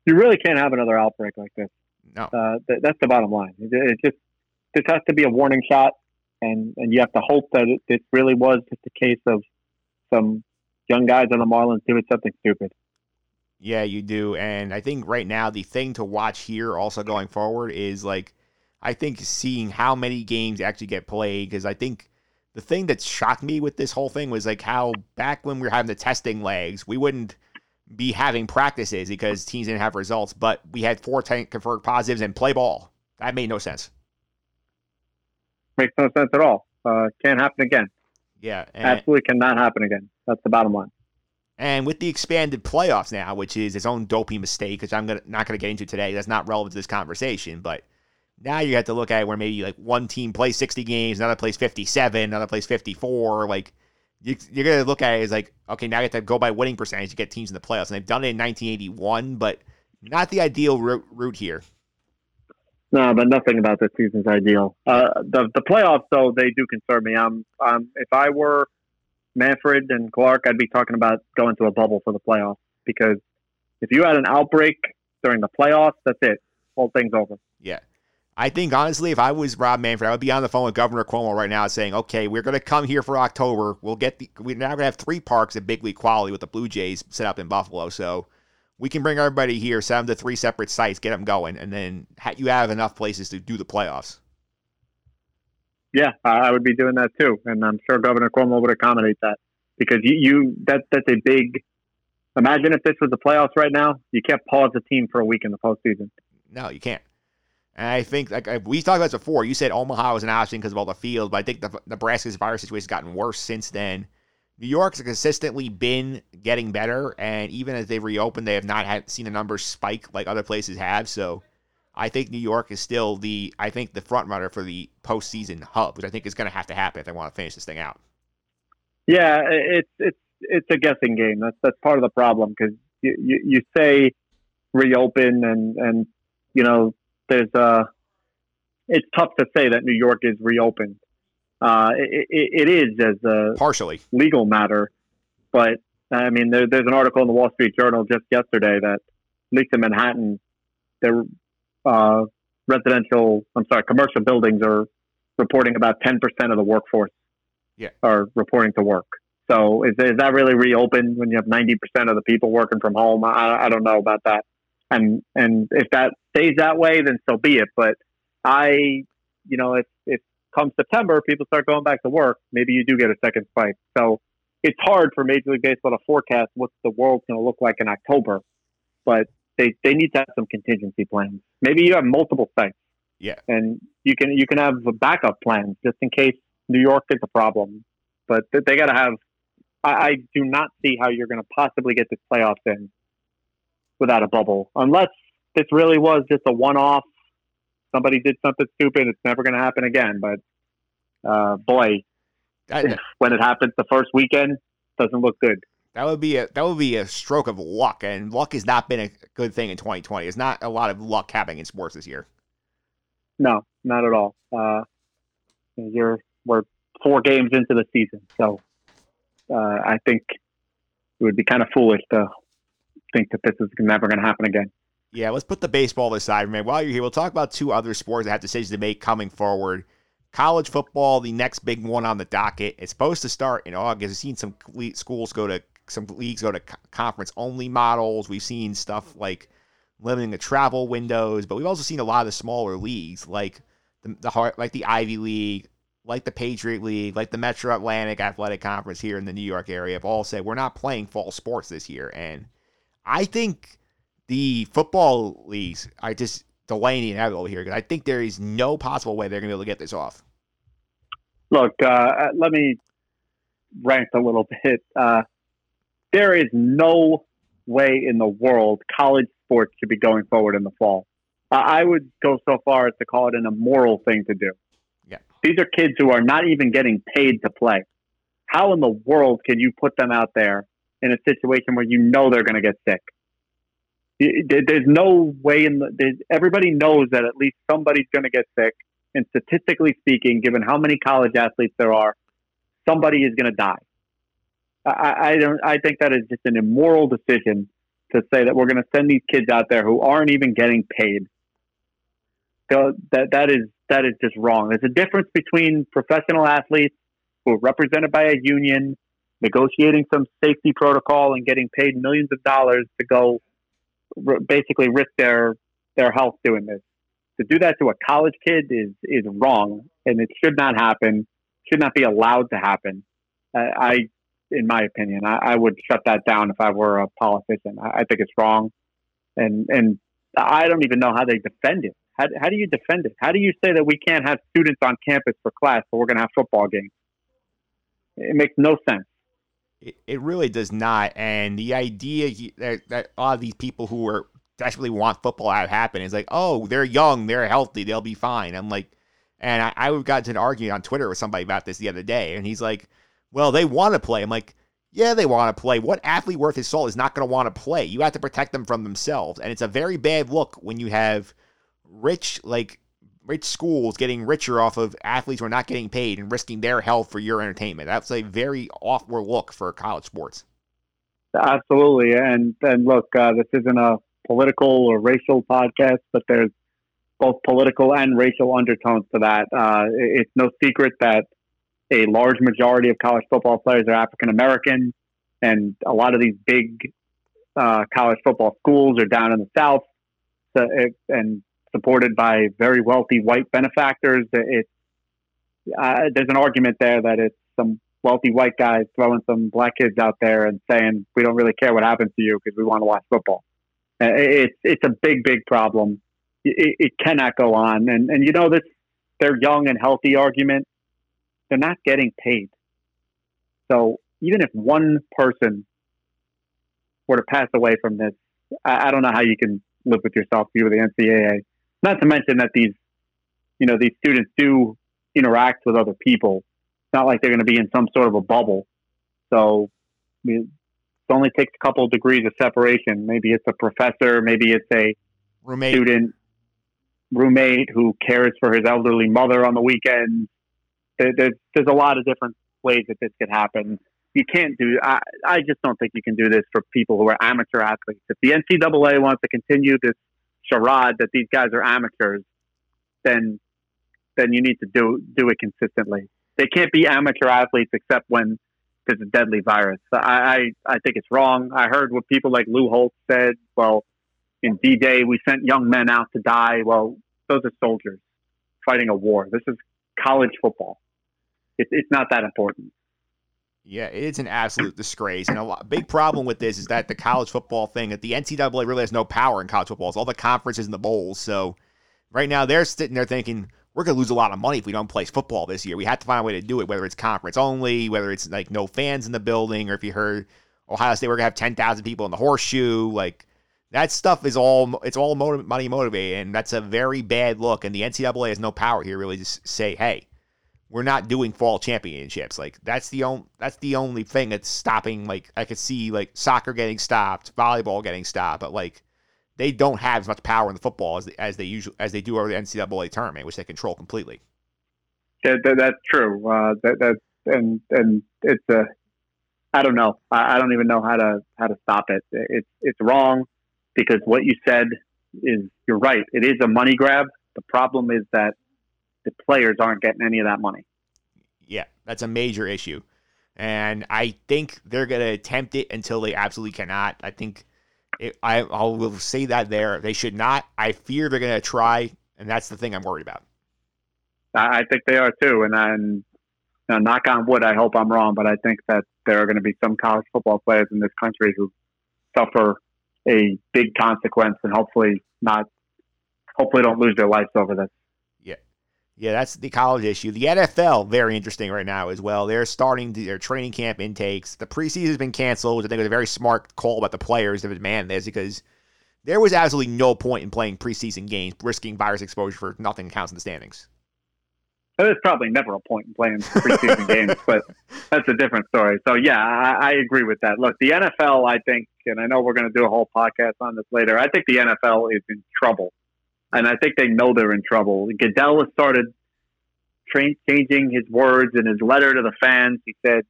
Speaker 6: you really can't have another outbreak like this.
Speaker 5: No,
Speaker 6: uh, th- that's the bottom line. It, it just this has to be a warning shot, and and you have to hope that it, it really was just a case of some young guys on the Marlins doing something stupid.
Speaker 5: Yeah, you do. And I think right now the thing to watch here also going forward is like I think seeing how many games actually get played because I think the thing that shocked me with this whole thing was like how back when we were having the testing legs, we wouldn't be having practices because teams didn't have results, but we had four confirmed positives and play ball. That made no sense.
Speaker 6: Makes no sense at all. Uh, can't happen again.
Speaker 5: Yeah,
Speaker 6: absolutely cannot happen again. That's the bottom line.
Speaker 5: And with the expanded playoffs now, which is its own dopey mistake, which I'm gonna, not going to get into today, that's not relevant to this conversation. But now you have to look at it where maybe like one team plays 60 games, another plays 57, another plays 54. Like you, are going to look at it as like, okay, now you have to go by winning percentage to get teams in the playoffs. And they've done it in 1981, but not the ideal route, route here.
Speaker 6: No, but nothing about this season's ideal. Uh, the the playoffs, though, they do concern me. I'm, I'm if I were Manfred and Clark, I'd be talking about going to a bubble for the playoffs because if you had an outbreak during the playoffs, that's it. Whole thing's over.
Speaker 5: Yeah. I think honestly, if I was Rob Manfred, I would be on the phone with Governor Cuomo right now saying, "Okay, we're going to come here for October. We'll get the. We're now going to have three parks at big league quality with the Blue Jays set up in Buffalo. So we can bring everybody here, set them to three separate sites, get them going, and then you have enough places to do the playoffs."
Speaker 6: Yeah, I would be doing that too, and I'm sure Governor Cuomo would accommodate that because you, you that that's a big. Imagine if this was the playoffs right now, you can't pause a team for a week in the postseason.
Speaker 5: No, you can't. And I think, like we talked about this before, you said Omaha was an option because of all the field, but I think the Nebraska's virus situation has gotten worse since then. New York's consistently been getting better, and even as they've reopened, they have not had, seen the numbers spike like other places have. So I think New York is still the I think the front runner for the postseason hub, which I think is going to have to happen if they want to finish this thing out.
Speaker 6: Yeah, it's it's it's a guessing game. That's that's part of the problem because you, you, you say reopen and and you know there's a it's tough to say that New York is reopened. Uh, it, it, it is as a
Speaker 5: partially
Speaker 6: legal matter, but I mean there, there's an article in the Wall Street Journal just yesterday that at least in Manhattan, there uh, residential, I'm sorry, commercial buildings are reporting about 10% of the workforce
Speaker 5: yeah.
Speaker 6: are reporting to work. So is, is that really reopened when you have 90% of the people working from home? I, I don't know about that. and and if that stays that way, then so be it. But I, you know, if if come September, people start going back to work, maybe you do get a second spike. So it's hard for Major League Baseball to forecast what the world's going to look like in October, but they, they need to have some contingency plans. Maybe you have multiple sites.
Speaker 5: Yeah.
Speaker 6: And you can you can have a backup plans just in case New York is a problem. But they got to have. I, I do not see how you're going to possibly get this playoffs in without a bubble, unless this really was just a one-off. Somebody did something stupid. It's never going to happen again. But uh, boy, when it happens the first weekend, doesn't look good.
Speaker 5: That would be a that would be a stroke of luck, and luck has not been a good thing in 2020. It's not a lot of luck happening in sports this year.
Speaker 6: No, not at all. Uh, you're we're four games into the season, so uh, I think it would be kind of foolish to think that this is never going to happen again.
Speaker 5: Yeah, let's put the baseball aside, man. While you're here, we'll talk about two other sports that have decisions to make coming forward. College football, the next big one on the docket. It's supposed to start in August. I've seen some schools go to some leagues go to co- conference only models. We've seen stuff like limiting the travel windows, but we've also seen a lot of the smaller leagues like the, the heart, like the Ivy League, like the Patriot League, like the Metro Atlantic Athletic Conference here in the New York area have all said we're not playing fall sports this year. And I think the football leagues are just delaying the inevitable here because I think there is no possible way they're going to be able to get this off.
Speaker 6: Look, uh, let me rant a little bit. Uh, there is no way in the world college sports should be going forward in the fall. Uh, I would go so far as to call it an immoral thing to do.
Speaker 5: Yeah.
Speaker 6: These are kids who are not even getting paid to play. How in the world can you put them out there in a situation where you know they're going to get sick? There's no way in the. Everybody knows that at least somebody's going to get sick. And statistically speaking, given how many college athletes there are, somebody is going to die. I, I- don't. I think that is just an immoral decision to say that we're going to send these kids out there who aren't even getting paid. So that that is that is just wrong. There's a difference between professional athletes who are represented by a union, negotiating some safety protocol, and getting paid millions of dollars to go r- basically risk their their health doing this. To do that to a college kid is is wrong, and it should not happen. Should not be allowed to happen. Uh, I, in my opinion, I, I would shut that down if I were a politician. I, I think it's wrong, and and I don't even know how they defend it. How, how do you defend it? How do you say that we can't have students on campus for class, but we're going to have football games? It makes no sense.
Speaker 5: It, it really does not. And the idea that, that a lot of these people who are desperately want football to happen is like, oh, they're young, they're healthy, they'll be fine. I'm like, and I, I got into an argument on Twitter with somebody about this the other day, and he's like, well, they want to play. I'm like, yeah, they want to play. What athlete worth his soul is not going to want to play? You have to protect them from themselves, and it's a very bad look when you have rich like rich schools getting richer off of athletes who are not getting paid and risking their health for your entertainment. That's a very awkward look for college sports.
Speaker 6: Absolutely, and and look, uh, this isn't a political or racial podcast, but there's both political and racial undertones to that. Uh, it- it's no secret that a large majority of college football players are African American, and a lot of these big uh, college football schools are down in the South, so it, and supported by very wealthy white benefactors. It's uh, there's an argument there that it's some wealthy white guys throwing some black kids out there and saying we don't really care what happens to you because we want to watch football. Uh, It's it's a big big problem. It, it cannot go on, and and you know this their young and healthy argument. They're not getting paid. So even if one person were to pass away from this, I, I don't know how you can live with yourself. if You with the NCAA. Not to mention that these, you know, these students do interact with other people. It's not like they're going to be in some sort of a bubble. So I mean, it only takes a couple of degrees of separation. Maybe it's a professor, maybe it's a
Speaker 5: Roommate,
Speaker 6: student roommate who cares for his elderly mother on the weekends. There, there's there's a lot of different ways that this could happen. You can't do. I I just don't think you can do this for people who are amateur athletes. If the NCAA wants to continue this charade that these guys are amateurs, then then you need to do do it consistently. They can't be amateur athletes except when there's a deadly virus. I I, I think it's wrong. I heard what people like Lou Holtz said. Well, in D-Day, we sent young men out to die. Well, those are soldiers fighting a war. This is college football. It, it's not that important.
Speaker 5: Yeah, it's an absolute disgrace, and a lot, big problem with this is that the college football thing that the NCAA really has no power in college football. It's all the conferences and the bowls. So right now they're sitting there thinking we're going to lose a lot of money if we don't play football this year. We have to find a way to do it, whether it's conference only, whether it's like no fans in the building, or if you heard Ohio State we're going to have ten thousand people in the horseshoe, like. That stuff is all it's all money motivated, and that's a very bad look. And the NCAA has no power here, really, to say, "Hey, we're not doing fall championships. Like that's the only that's the only thing that's stopping. Like I could see like soccer getting stopped, volleyball getting stopped, but like they don't have as much power in the football as, as they usually as they do over the NCAA tournament, which they control completely.
Speaker 6: Yeah, that, that's true. Uh, that, that and and it's a I don't know. I, I don't even know how to how to stop it. It's it's wrong because what you said is you're right. It is a money grab. The problem is that the players aren't getting any of that money.
Speaker 5: Yeah, that's a major issue. And I think they're going to attempt it until they absolutely cannot. I think it, I, I will say that there. They should not. I fear they're going to try, and that's the thing I'm worried about.
Speaker 6: I think they are too. And you know, knock on wood, I hope I'm wrong, but I think that there are going to be some college football players in this country who suffer a big consequence and hopefully not, hopefully don't lose their lives over this.
Speaker 5: Yeah, that's the college issue. The NFL, very interesting right now as well. They're starting their training camp intakes. The preseason has been canceled, which I think was a very smart call about the players to demand this because there was absolutely no point in playing preseason games, risking virus exposure for nothing counts in the standings.
Speaker 6: There's probably never a point in playing preseason games, but that's a different story. So, yeah, I, I agree with that. Look, the NFL, I think, and I know we're going to do a whole podcast on this later, I think the NFL is in trouble and I think they know they're in trouble. Goodell has started tra- changing his words in his letter to the fans. He said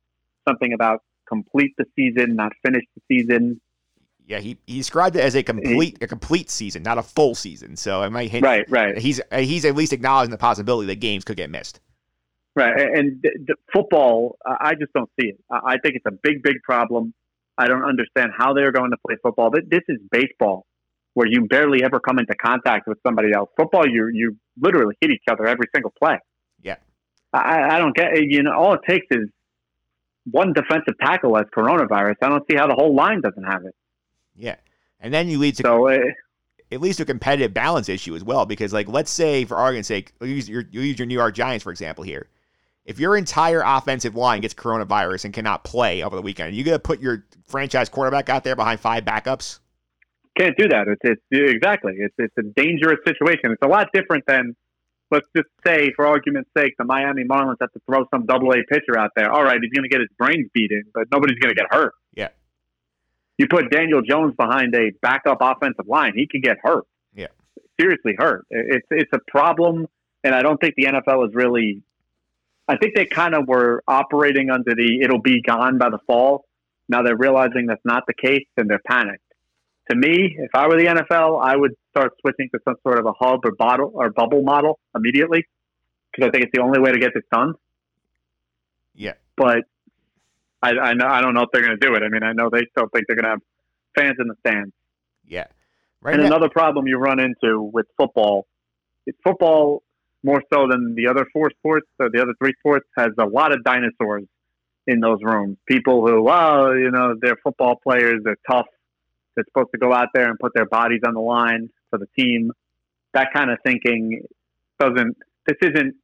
Speaker 6: something about complete the season, not finish the season.
Speaker 5: Yeah, he, he described it as a complete a complete season, not a full season. So it might hint
Speaker 6: right, right.
Speaker 5: He's he's at least acknowledging the possibility that games could get missed.
Speaker 6: Right, and the, the football, I just don't see it. I think it's a big, big problem. I don't understand how they're going to play football. But this is baseball where you barely ever come into contact with somebody else. Football, you you literally hit each other every single play.
Speaker 5: Yeah,
Speaker 6: I, I don't get you know all it takes is one defensive tackle has coronavirus. I don't see how the whole line doesn't have it.
Speaker 5: Yeah, and then you lead to
Speaker 6: so.
Speaker 5: It eh, leads to a competitive balance issue as well because, like, let's say, for argument's sake, use your you use your New York Giants for example here. If your entire offensive line gets coronavirus and cannot play over the weekend, you gonna put your franchise quarterback out there behind five backups?
Speaker 6: Can't do that. It's, it's exactly. It's it's a dangerous situation. It's a lot different than let's just say, for argument's sake, the Miami Marlins have to throw some double A pitcher out there. All right, he's going to get his brains beaten, but nobody's going to get hurt.
Speaker 5: Yeah.
Speaker 6: You put Daniel Jones behind a backup offensive line, he can get hurt.
Speaker 5: Yeah.
Speaker 6: Seriously hurt. It's it's a problem, and I don't think the NFL is really. I think they kind of were operating under the "it'll be gone by the fall." Now they're realizing that's not the case, and they're panicked to me, if I were the NFL, I would start switching to some sort of a hub or bottle or bubble model immediately because I think it's the only way to get this done.
Speaker 5: Yeah,
Speaker 6: but I, I know I don't know if they're going to do it. I mean, I know they still think they're going to have fans in the stands.
Speaker 5: Yeah,
Speaker 6: right. And now- another problem you run into with football, it's football more so than the other four sports or the other three sports has a lot of dinosaurs in those rooms. People who, well, you know, they're football players, they're tough, that's supposed to go out there and put their bodies on the line for the team. That kind of thinking doesn't. This isn't.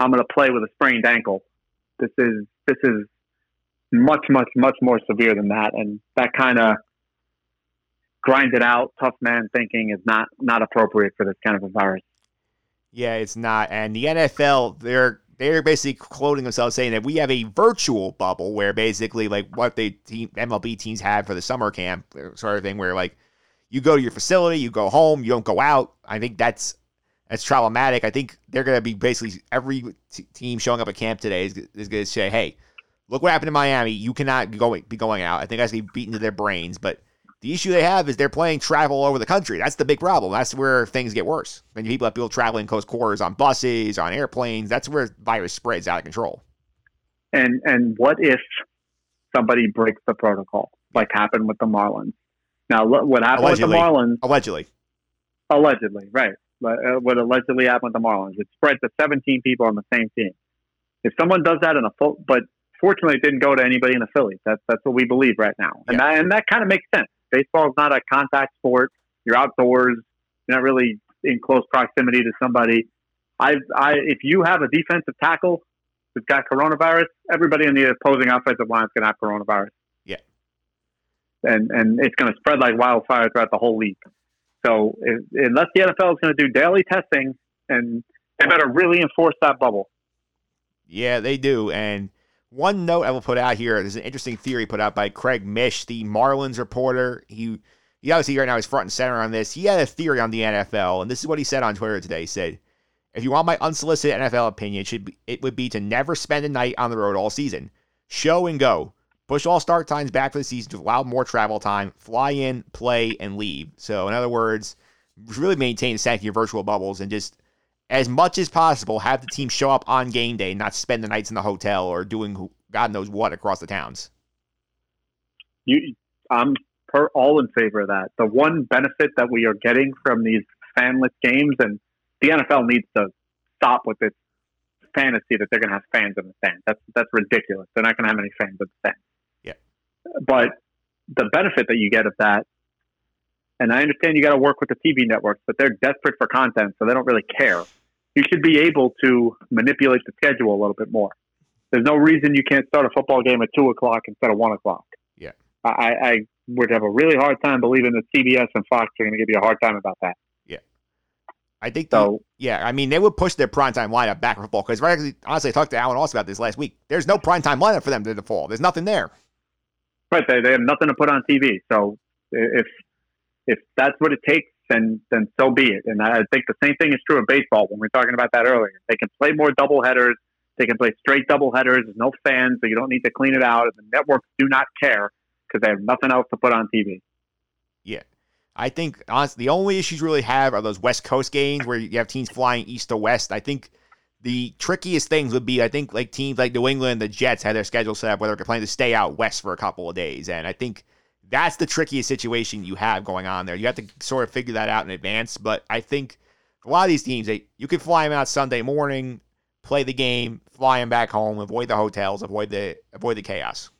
Speaker 6: I'm going to play with a sprained ankle. This is this is much much much more severe than that, and that kind of grinded out tough man thinking is not not appropriate for this kind of a virus.
Speaker 5: Yeah, it's not. And the NFL, they're they're basically quoting themselves saying that we have a virtual bubble where basically like what the team MLB teams have for the summer camp uh, sort of thing where like you go to your facility, you go home, you don't go out. I think that's that's problematic. I think they're going to be basically every t- team showing up at camp today is, is going to say, "Hey, look what happened in Miami. You cannot go be going out." I think that's going be beaten to their brains, but the issue they have is they're playing travel all over the country. That's the big problem. That's where things get worse. When people have people traveling close quarters on buses, on airplanes, that's where virus spreads out of control.
Speaker 6: And and what if somebody breaks the protocol, like happened with the Marlins? Now, what happened
Speaker 5: Allegedly.
Speaker 6: with the Marlins?
Speaker 5: Allegedly.
Speaker 6: Allegedly, right? Uh, what allegedly happened with the Marlins? It spread to 17 people on the same team. If someone does that in a full, but fortunately, it didn't go to anybody in the Phillies. That's that's what we believe right now, and
Speaker 5: Yeah.
Speaker 6: that and that kind of makes sense. Baseball is not a contact sport. You're outdoors. You're not really in close proximity to somebody. I, I, if you have a defensive tackle who's got coronavirus, everybody in the opposing offensive line is going to have coronavirus.
Speaker 5: Yeah.
Speaker 6: and and it's going to spread like wildfire throughout the whole league. So if, unless the NFL is going to do daily testing, and they better really enforce that bubble.
Speaker 5: Yeah, they do. And one note I will put out here there's an interesting theory put out by Craig Mish, the Marlins reporter. He he obviously right now is front and center on this. He had a theory on the NFL, and this is what he said on Twitter today. He said, "If you want my unsolicited NFL opinion, it should be, it would be to never spend a night on the road all season. Show and go. Push all start times back for the season to allow more travel time. Fly in, play, and leave. So, in other words, really maintain the sanctity of virtual bubbles and just as much as possible, have the team show up on game day, and not spend the nights in the hotel or doing who- God knows what across the towns.
Speaker 6: You, I'm per, all in favor of that. The one benefit that we are getting from these fanless games, and the NFL needs to stop with this fantasy that they're going to have fans in the stands. That's that's ridiculous. They're not going to have any fans in the stands.
Speaker 5: Yeah.
Speaker 6: But the benefit that you get of that, and I understand you got to work with the TV networks, but they're desperate for content, so they don't really care. You should be able to manipulate the schedule a little bit more. There's no reason you can't start a football game at two o'clock instead of one o'clock.
Speaker 5: Yeah.
Speaker 6: I, I would have a really hard time believing that CBS and Fox are going to give you a hard time about that.
Speaker 5: Yeah, I think the,
Speaker 6: So
Speaker 5: Yeah, I mean, they would push their primetime lineup back for football because, honestly, I talked to Alan Austin about this last week. There's no primetime lineup for them to the fall. There's nothing there.
Speaker 6: Right, they, they have nothing to put on TV. So if if that's what it takes, then then so be it. And I think the same thing is true of baseball. When we are talking about that earlier, they can play more double headers. They can play straight double headers. There's no fans, so you don't need to clean it out. And the networks do not care because they have nothing else to put on TV.
Speaker 5: Yeah. I think, honestly, the only issues you really have are those West Coast games where you have teams flying east to west. I think the trickiest things would be, I think, like teams like New England, the Jets had their schedule set up where they're planning to stay out west for a couple of days. And I think that's the trickiest situation you have going on there. You have to sort of figure that out in advance. But I think a lot of these teams, they, you can fly them out Sunday morning, play the game, fly them back home, avoid the hotels, avoid the avoid the chaos.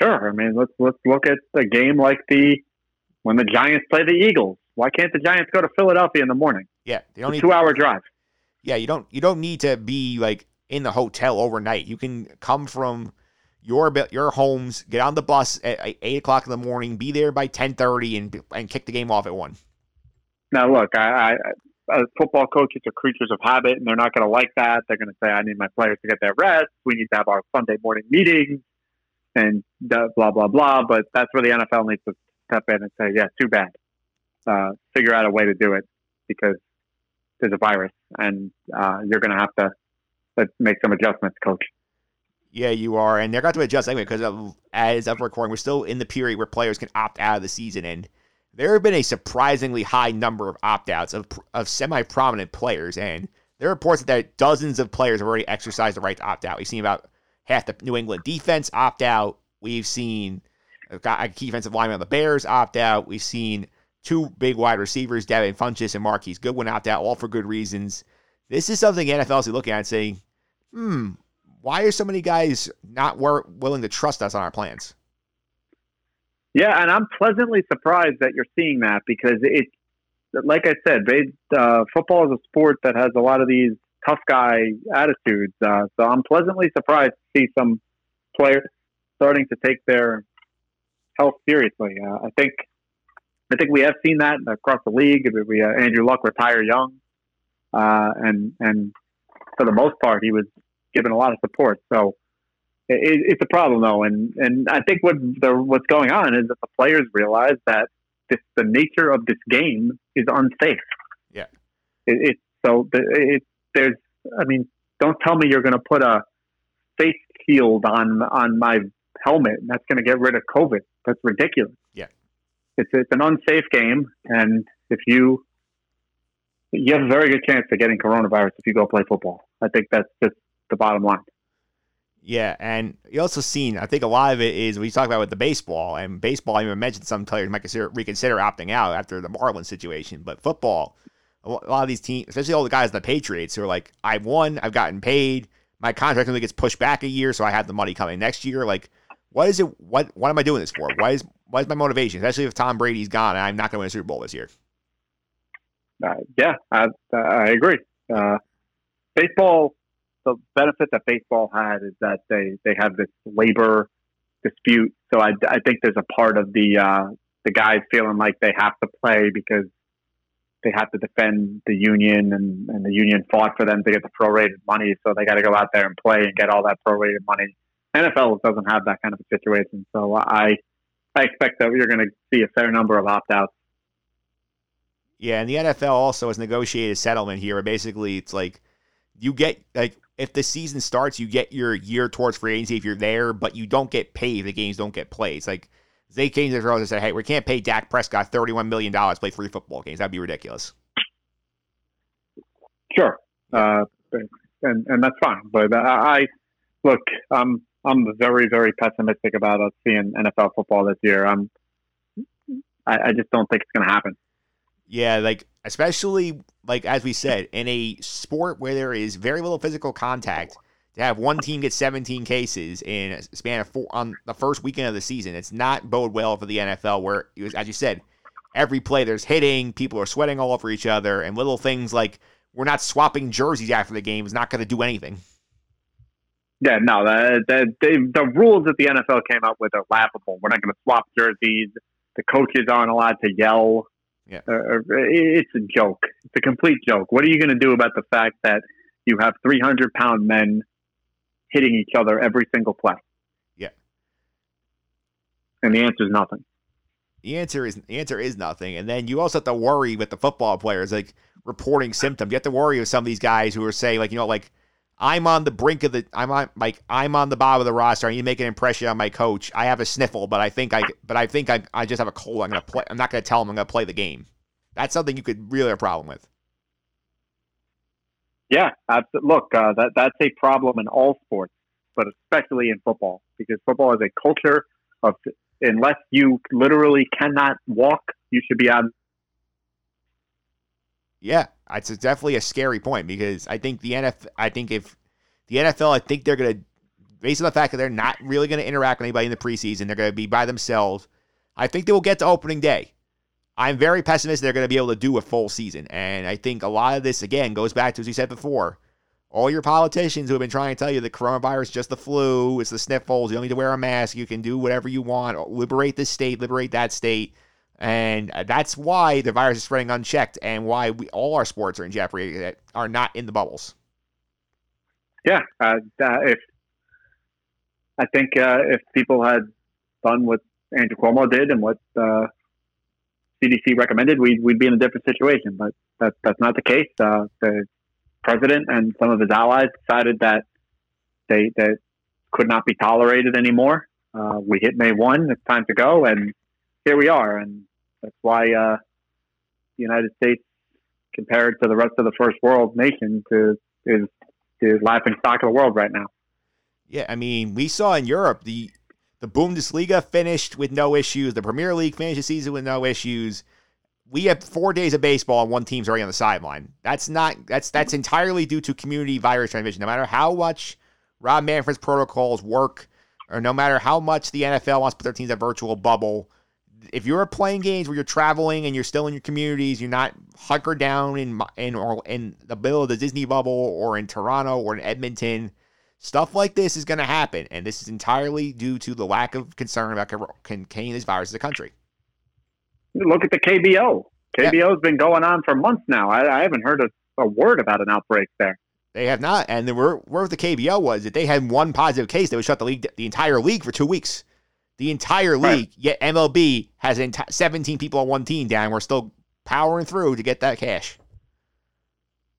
Speaker 6: Sure. I mean, let's let's look at a game like the when the Giants play the Eagles. Why can't the Giants go to Philadelphia in the morning?
Speaker 5: Yeah, don't need
Speaker 6: two-hour drive.
Speaker 5: yeah, you don't you don't need to be like in the hotel overnight. You can come from your your homes, get on the bus at eight- o'clock in the morning, be there by ten thirty, and and kick the game off at one.
Speaker 6: Now, look, I, I, uh, football coaches are creatures of habit, and they're not going to like that. They're going to say, "I need my players to get their rest. We need to have our Sunday morning meetings, and blah blah blah." But that's where the NFL needs to step in and say, "Yeah, too bad. Uh, figure out a way to do it because there's a virus, and uh, you're going to have to let's make some adjustments, coach."
Speaker 5: Yeah, you are, and they're going to adjust anyway because of, as of recording, we're still in the period where players can opt out of the season, and there have been a surprisingly high number of opt outs of of semi prominent players, and there are reports that dozens of players have already exercised the right to opt out. We've seen about half the New England defense opt out. We've seen a key defensive lineman on the Bears opt out. We've seen two big wide receivers, Devin Funchess and Marquise Goodwin, opt out, all for good reasons. This is something NFL is looking at and saying, hmm, why are so many guys not wor- willing to trust us on our plans?
Speaker 6: Yeah, and I'm pleasantly surprised that you're seeing that because it's like I said, uh, football is a sport that has a lot of these tough guy attitudes. Uh, so I'm pleasantly surprised to see some players starting to take their health seriously. Uh, I think, I think we have seen that across the league. We uh, Andrew Luck retire young, uh, and and for the most part, he was given a lot of support. So it, it's a problem though, and and I think what the, what's going on is that the players realize that this, the nature of this game is unsafe.
Speaker 5: Yeah.
Speaker 6: It, it so the, it there's I mean, don't tell me you're going to put a face shield on on my helmet and that's going to get rid of COVID. That's ridiculous.
Speaker 5: Yeah.
Speaker 6: It's it's an unsafe game, and if you you have a very good chance of getting coronavirus if you go play football. I think that's just the bottom line.
Speaker 5: Yeah, and you also seen. I think a lot of it is we talk about with the baseball and baseball. I even mentioned some players might consider reconsider opting out after the Marlins situation, but football, a lot of these teams, especially all the guys in the Patriots, who are like, I've won, I've gotten paid, my contract only gets pushed back a year, so I have the money coming next year. Like, what is it? What what am I doing this for? Why is why is my motivation? Especially if Tom Brady's gone and I'm not going to win a Super Bowl this year.
Speaker 6: Uh, yeah, I, I agree. Uh, baseball, the benefit that baseball had is that they, they have this labor dispute. So I, I think there's a part of the uh, the guys feeling like they have to play because they have to defend the union and, and the union fought for them to get the prorated money. So they got to go out there and play and get all that prorated money. NFL doesn't have that kind of a situation. So I I expect that you're going to see a fair number of opt outs.
Speaker 5: Yeah, and the NFL also has negotiated settlement here basically it's like you get like if the season starts, you get your year towards free agency if you're there, but you don't get paid the games don't get played. It's like they came to the and said, "Hey, we can't pay Dak Prescott thirty-one million dollars play three football games. That'd be ridiculous."
Speaker 6: Sure, uh, and and that's fine. But I look, I'm I'm very very pessimistic about us seeing NFL football this year. I'm I, I just don't think it's going to happen.
Speaker 5: Yeah, like especially like as we said, in a sport where there is very little physical contact, to have one team get 17 cases in a span of four on the first weekend of the season, it's not bode well for the NFL. Where, as you said, every play there's hitting, people are sweating all over each other, and little things like we're not swapping jerseys after the game is not going to do anything.
Speaker 6: Yeah, no, the, the, the rules that the NFL came up with are laughable. We're not going to swap jerseys. The coaches aren't allowed to yell.
Speaker 5: Yeah.
Speaker 6: Uh, uh, it's a joke. It's a complete joke. What are you going to do about the fact that you have 300 pound men hitting each other every single play?
Speaker 5: Yeah.
Speaker 6: And the answer is nothing.
Speaker 5: The answer is the answer is nothing. And then you also have to worry with the football players, like reporting symptoms. You have to worry with some of these guys who are saying, like, you know, like I'm on the brink of the I'm on like I'm on the bottom of the roster. I need to make an impression on my coach. I have a sniffle, but I think I but I think I, I just have a cold. I'm gonna play. I'm not gonna tell him I'm gonna play the game. That's something you could really have a problem with.
Speaker 6: Yeah, look, uh, that that's a problem in all sports, but especially in football because football is a culture of unless you literally cannot walk, you should be on.
Speaker 5: Yeah, it's definitely a scary point because I think the NFL, I think if the NFL, I think they're going to, based on the fact that they're not really going to interact with anybody in the preseason, they're going to be by themselves. I think they will get to opening day. I'm very pessimistic they're going to be able to do a full season. And I think a lot of this, again, goes back to, as we said before, all your politicians who have been trying to tell you the coronavirus is just the flu, it's the sniffles, you don't need to wear a mask, you can do whatever you want, liberate this state, liberate that state. And uh, that's why the virus is spreading unchecked and why we all our sports are in jeopardy that are not in the bubbles.
Speaker 6: Yeah. Uh, if I think uh, if people had done what Andrew Cuomo did and what uh, CDC recommended, we'd, we'd be in a different situation. But that, that's not the case. Uh, the president and some of his allies decided that they that could not be tolerated anymore. Uh, we hit May 1. It's time to go. And here we are. And that's why uh, the United States, compared to the rest of the first world nations, is, is the laughing stock of the world right now.
Speaker 5: Yeah, I mean, we saw in Europe the the Bundesliga finished with no issues. The Premier League finished the season with no issues. We have four days of baseball and one team's already on the sideline. That's not that's that's entirely due to community virus transmission. No matter how much Rob Manfred's protocols work, or no matter how much the NFL wants to put their teams in a virtual bubble, if you're playing games where you're traveling and you're still in your communities, you're not hunkered down in in or in the middle of the Disney bubble or in Toronto or in Edmonton. Stuff like this is going to happen, and this is entirely due to the lack of concern about containing this virus in the country.
Speaker 6: Look at the KBO. KBO yeah. has been going on for months now. I, I haven't heard a, a, word about an outbreak there.
Speaker 5: They have not, and the, where, where the KBO was that they had one positive case, they would shut the league, the entire league for two weeks the entire league. Right. Yet MLB has 17 people on one team down. We're still powering through to get that cash.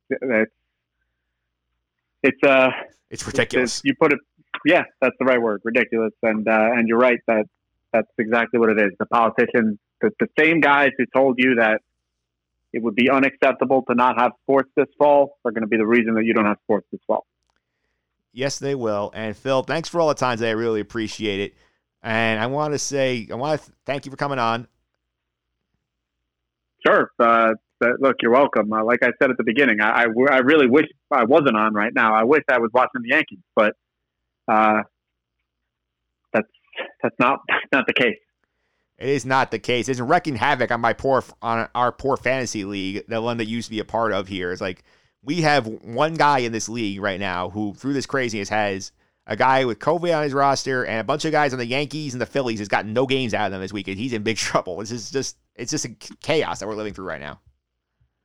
Speaker 6: It's it's uh
Speaker 5: it's ridiculous.
Speaker 6: It's, you put it, yeah, that's the right word, ridiculous. And uh, and you're right that that's exactly what it is. The politicians, the, the same guys who told you that it would be unacceptable to not have sports this fall are going to be the reason that you don't have sports this fall.
Speaker 5: Yes, they will. And Phil, thanks for all the time today. I really appreciate it. And I want to say, I want to th- thank you for coming on.
Speaker 6: Sure. Uh, look, you're welcome. Uh, like I said at the beginning, I, I, I, really wish I wasn't on right now. I wish I was watching the Yankees, but uh, that's that's not that's not the case.
Speaker 5: It is not the case. It's wrecking havoc on my poor on our poor fantasy league, the one that used to be a part of here. It's like we have one guy in this league right now who, through this craziness, has a guy with COVID on his roster and a bunch of guys on the Yankees and the Phillies has gotten no games out of them this weekend. He's in big trouble. This is just it's just a chaos that we're living through right now.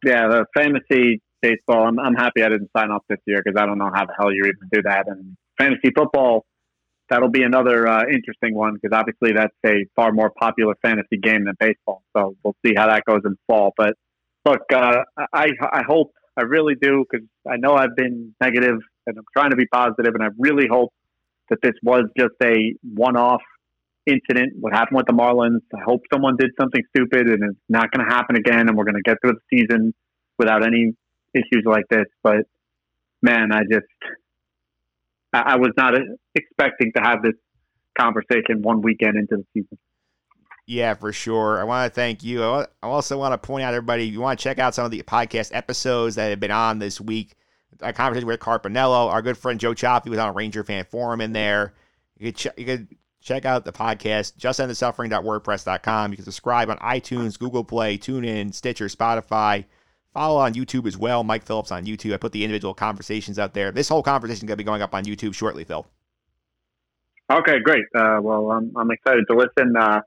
Speaker 6: Yeah, the fantasy baseball. I'm, I'm happy I didn't sign up this year because I don't know how the hell you even do that. And fantasy football, that'll be another uh, interesting one because obviously that's a far more popular fantasy game than baseball. So we'll see how that goes in fall. But look, uh, I I hope I really do because I know I've been negative and I'm trying to be positive, and I really hope that this was just a one-off incident. What happened with the Marlins? I hope someone did something stupid, and it's not going to happen again, and we're going to get through the season without any issues like this. But man, I just I was not expecting to have this conversation one weekend into the season.
Speaker 5: Yeah, for sure. I want to thank you. I also want to point out, everybody, you want to check out some of the podcast episodes that have been on this week. A conversation with Carpiniello, our good friend Joe Choppy was on a Ranger Fan Forum in there. You could, ch- you could check out the podcast, justendthesuffering.wordpress.com. You can subscribe on iTunes, Google Play, TuneIn, Stitcher, Spotify. Follow on YouTube as well. Mike Phillips on YouTube. I put the individual conversations out there. This whole conversation is going to be going up on YouTube shortly, Phil.
Speaker 6: Okay, great. Uh, well, I'm, I'm excited to listen. Uh,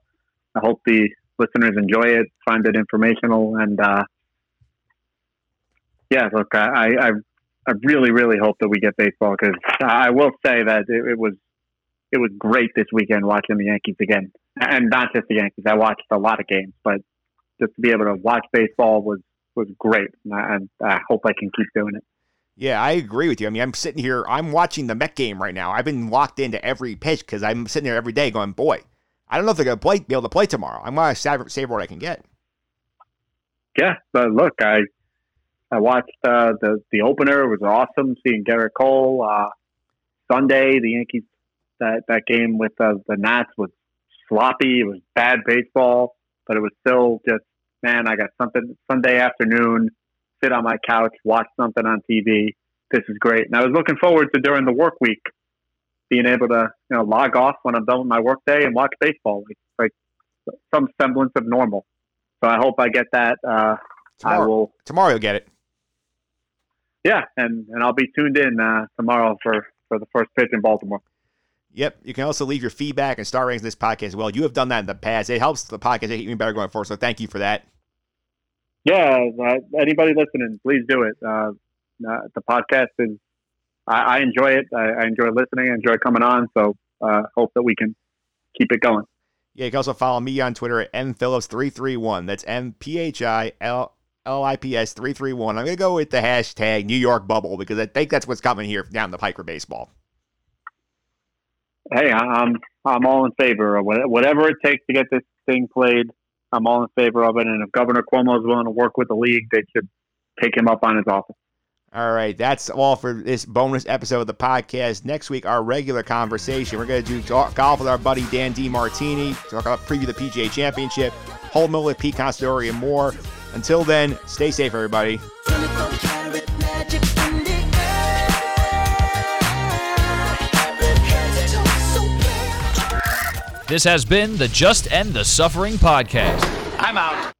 Speaker 6: I hope the listeners enjoy it, find it informational, and uh, yeah, look, I, I I really really hope that we get baseball because I will say that it, it, was it was great this weekend watching the Yankees again, and not just the Yankees. I watched a lot of games, but just to be able to watch baseball was was great, and I, and I hope I can keep doing it.
Speaker 5: Yeah, I agree with you. I mean, I'm sitting here, I'm watching the Met game right now. I've been locked into every pitch because I'm sitting there every day going, boy, I don't know if they're going to play, be able to play tomorrow. I'm going to save, save what I can get.
Speaker 6: Yeah, but look, I I watched uh, the the opener. It was awesome seeing Gerrit Cole. Uh, Sunday, the Yankees that that game with uh, the Nats was sloppy. It was bad baseball, but it was still just man. I got something Sunday afternoon. Sit on my couch, watch something on TV. This is great, and I was looking forward to during the work week being able to you know log off when I'm done with my workday and watch baseball, like, like some semblance of normal. So I hope I get that. Uh,
Speaker 5: tomorrow,
Speaker 6: I will
Speaker 5: tomorrow. You'll get it.
Speaker 6: Yeah, and and I'll be tuned in uh, tomorrow for for the first pitch in Baltimore.
Speaker 5: Yep. You can also leave your feedback and star ratings this podcast as well. You have done that in the past. It helps the podcast get even better going forward. So thank you for that.
Speaker 6: Yeah, uh, anybody listening, please do it. Uh, uh the podcast is I, I enjoy it. I, I, enjoy listening. I enjoy coming on. So uh, hope that we can keep it going.
Speaker 5: Yeah, you can also follow me on Twitter at mphillips331. That's M P H I L L I P S 331. I'm going to go with the hashtag New York Bubble because I think that's what's coming here down the pike for baseball.
Speaker 6: Hey, I'm I'm all in favor of whatever it takes to get this thing played. I'm all in favor of it. And if Governor Cuomo is willing to work with the league, they should take him up on his offer.
Speaker 5: All right, that's all for this bonus episode of the podcast. Next week, our regular conversation. We're going to do golf with our buddy Dan Demartini, talk about preview the PGA Championship, whole with Pete Considori, and more. Until then, stay safe, everybody.
Speaker 3: This has been the Just End the Suffering podcast.
Speaker 1: I'm out.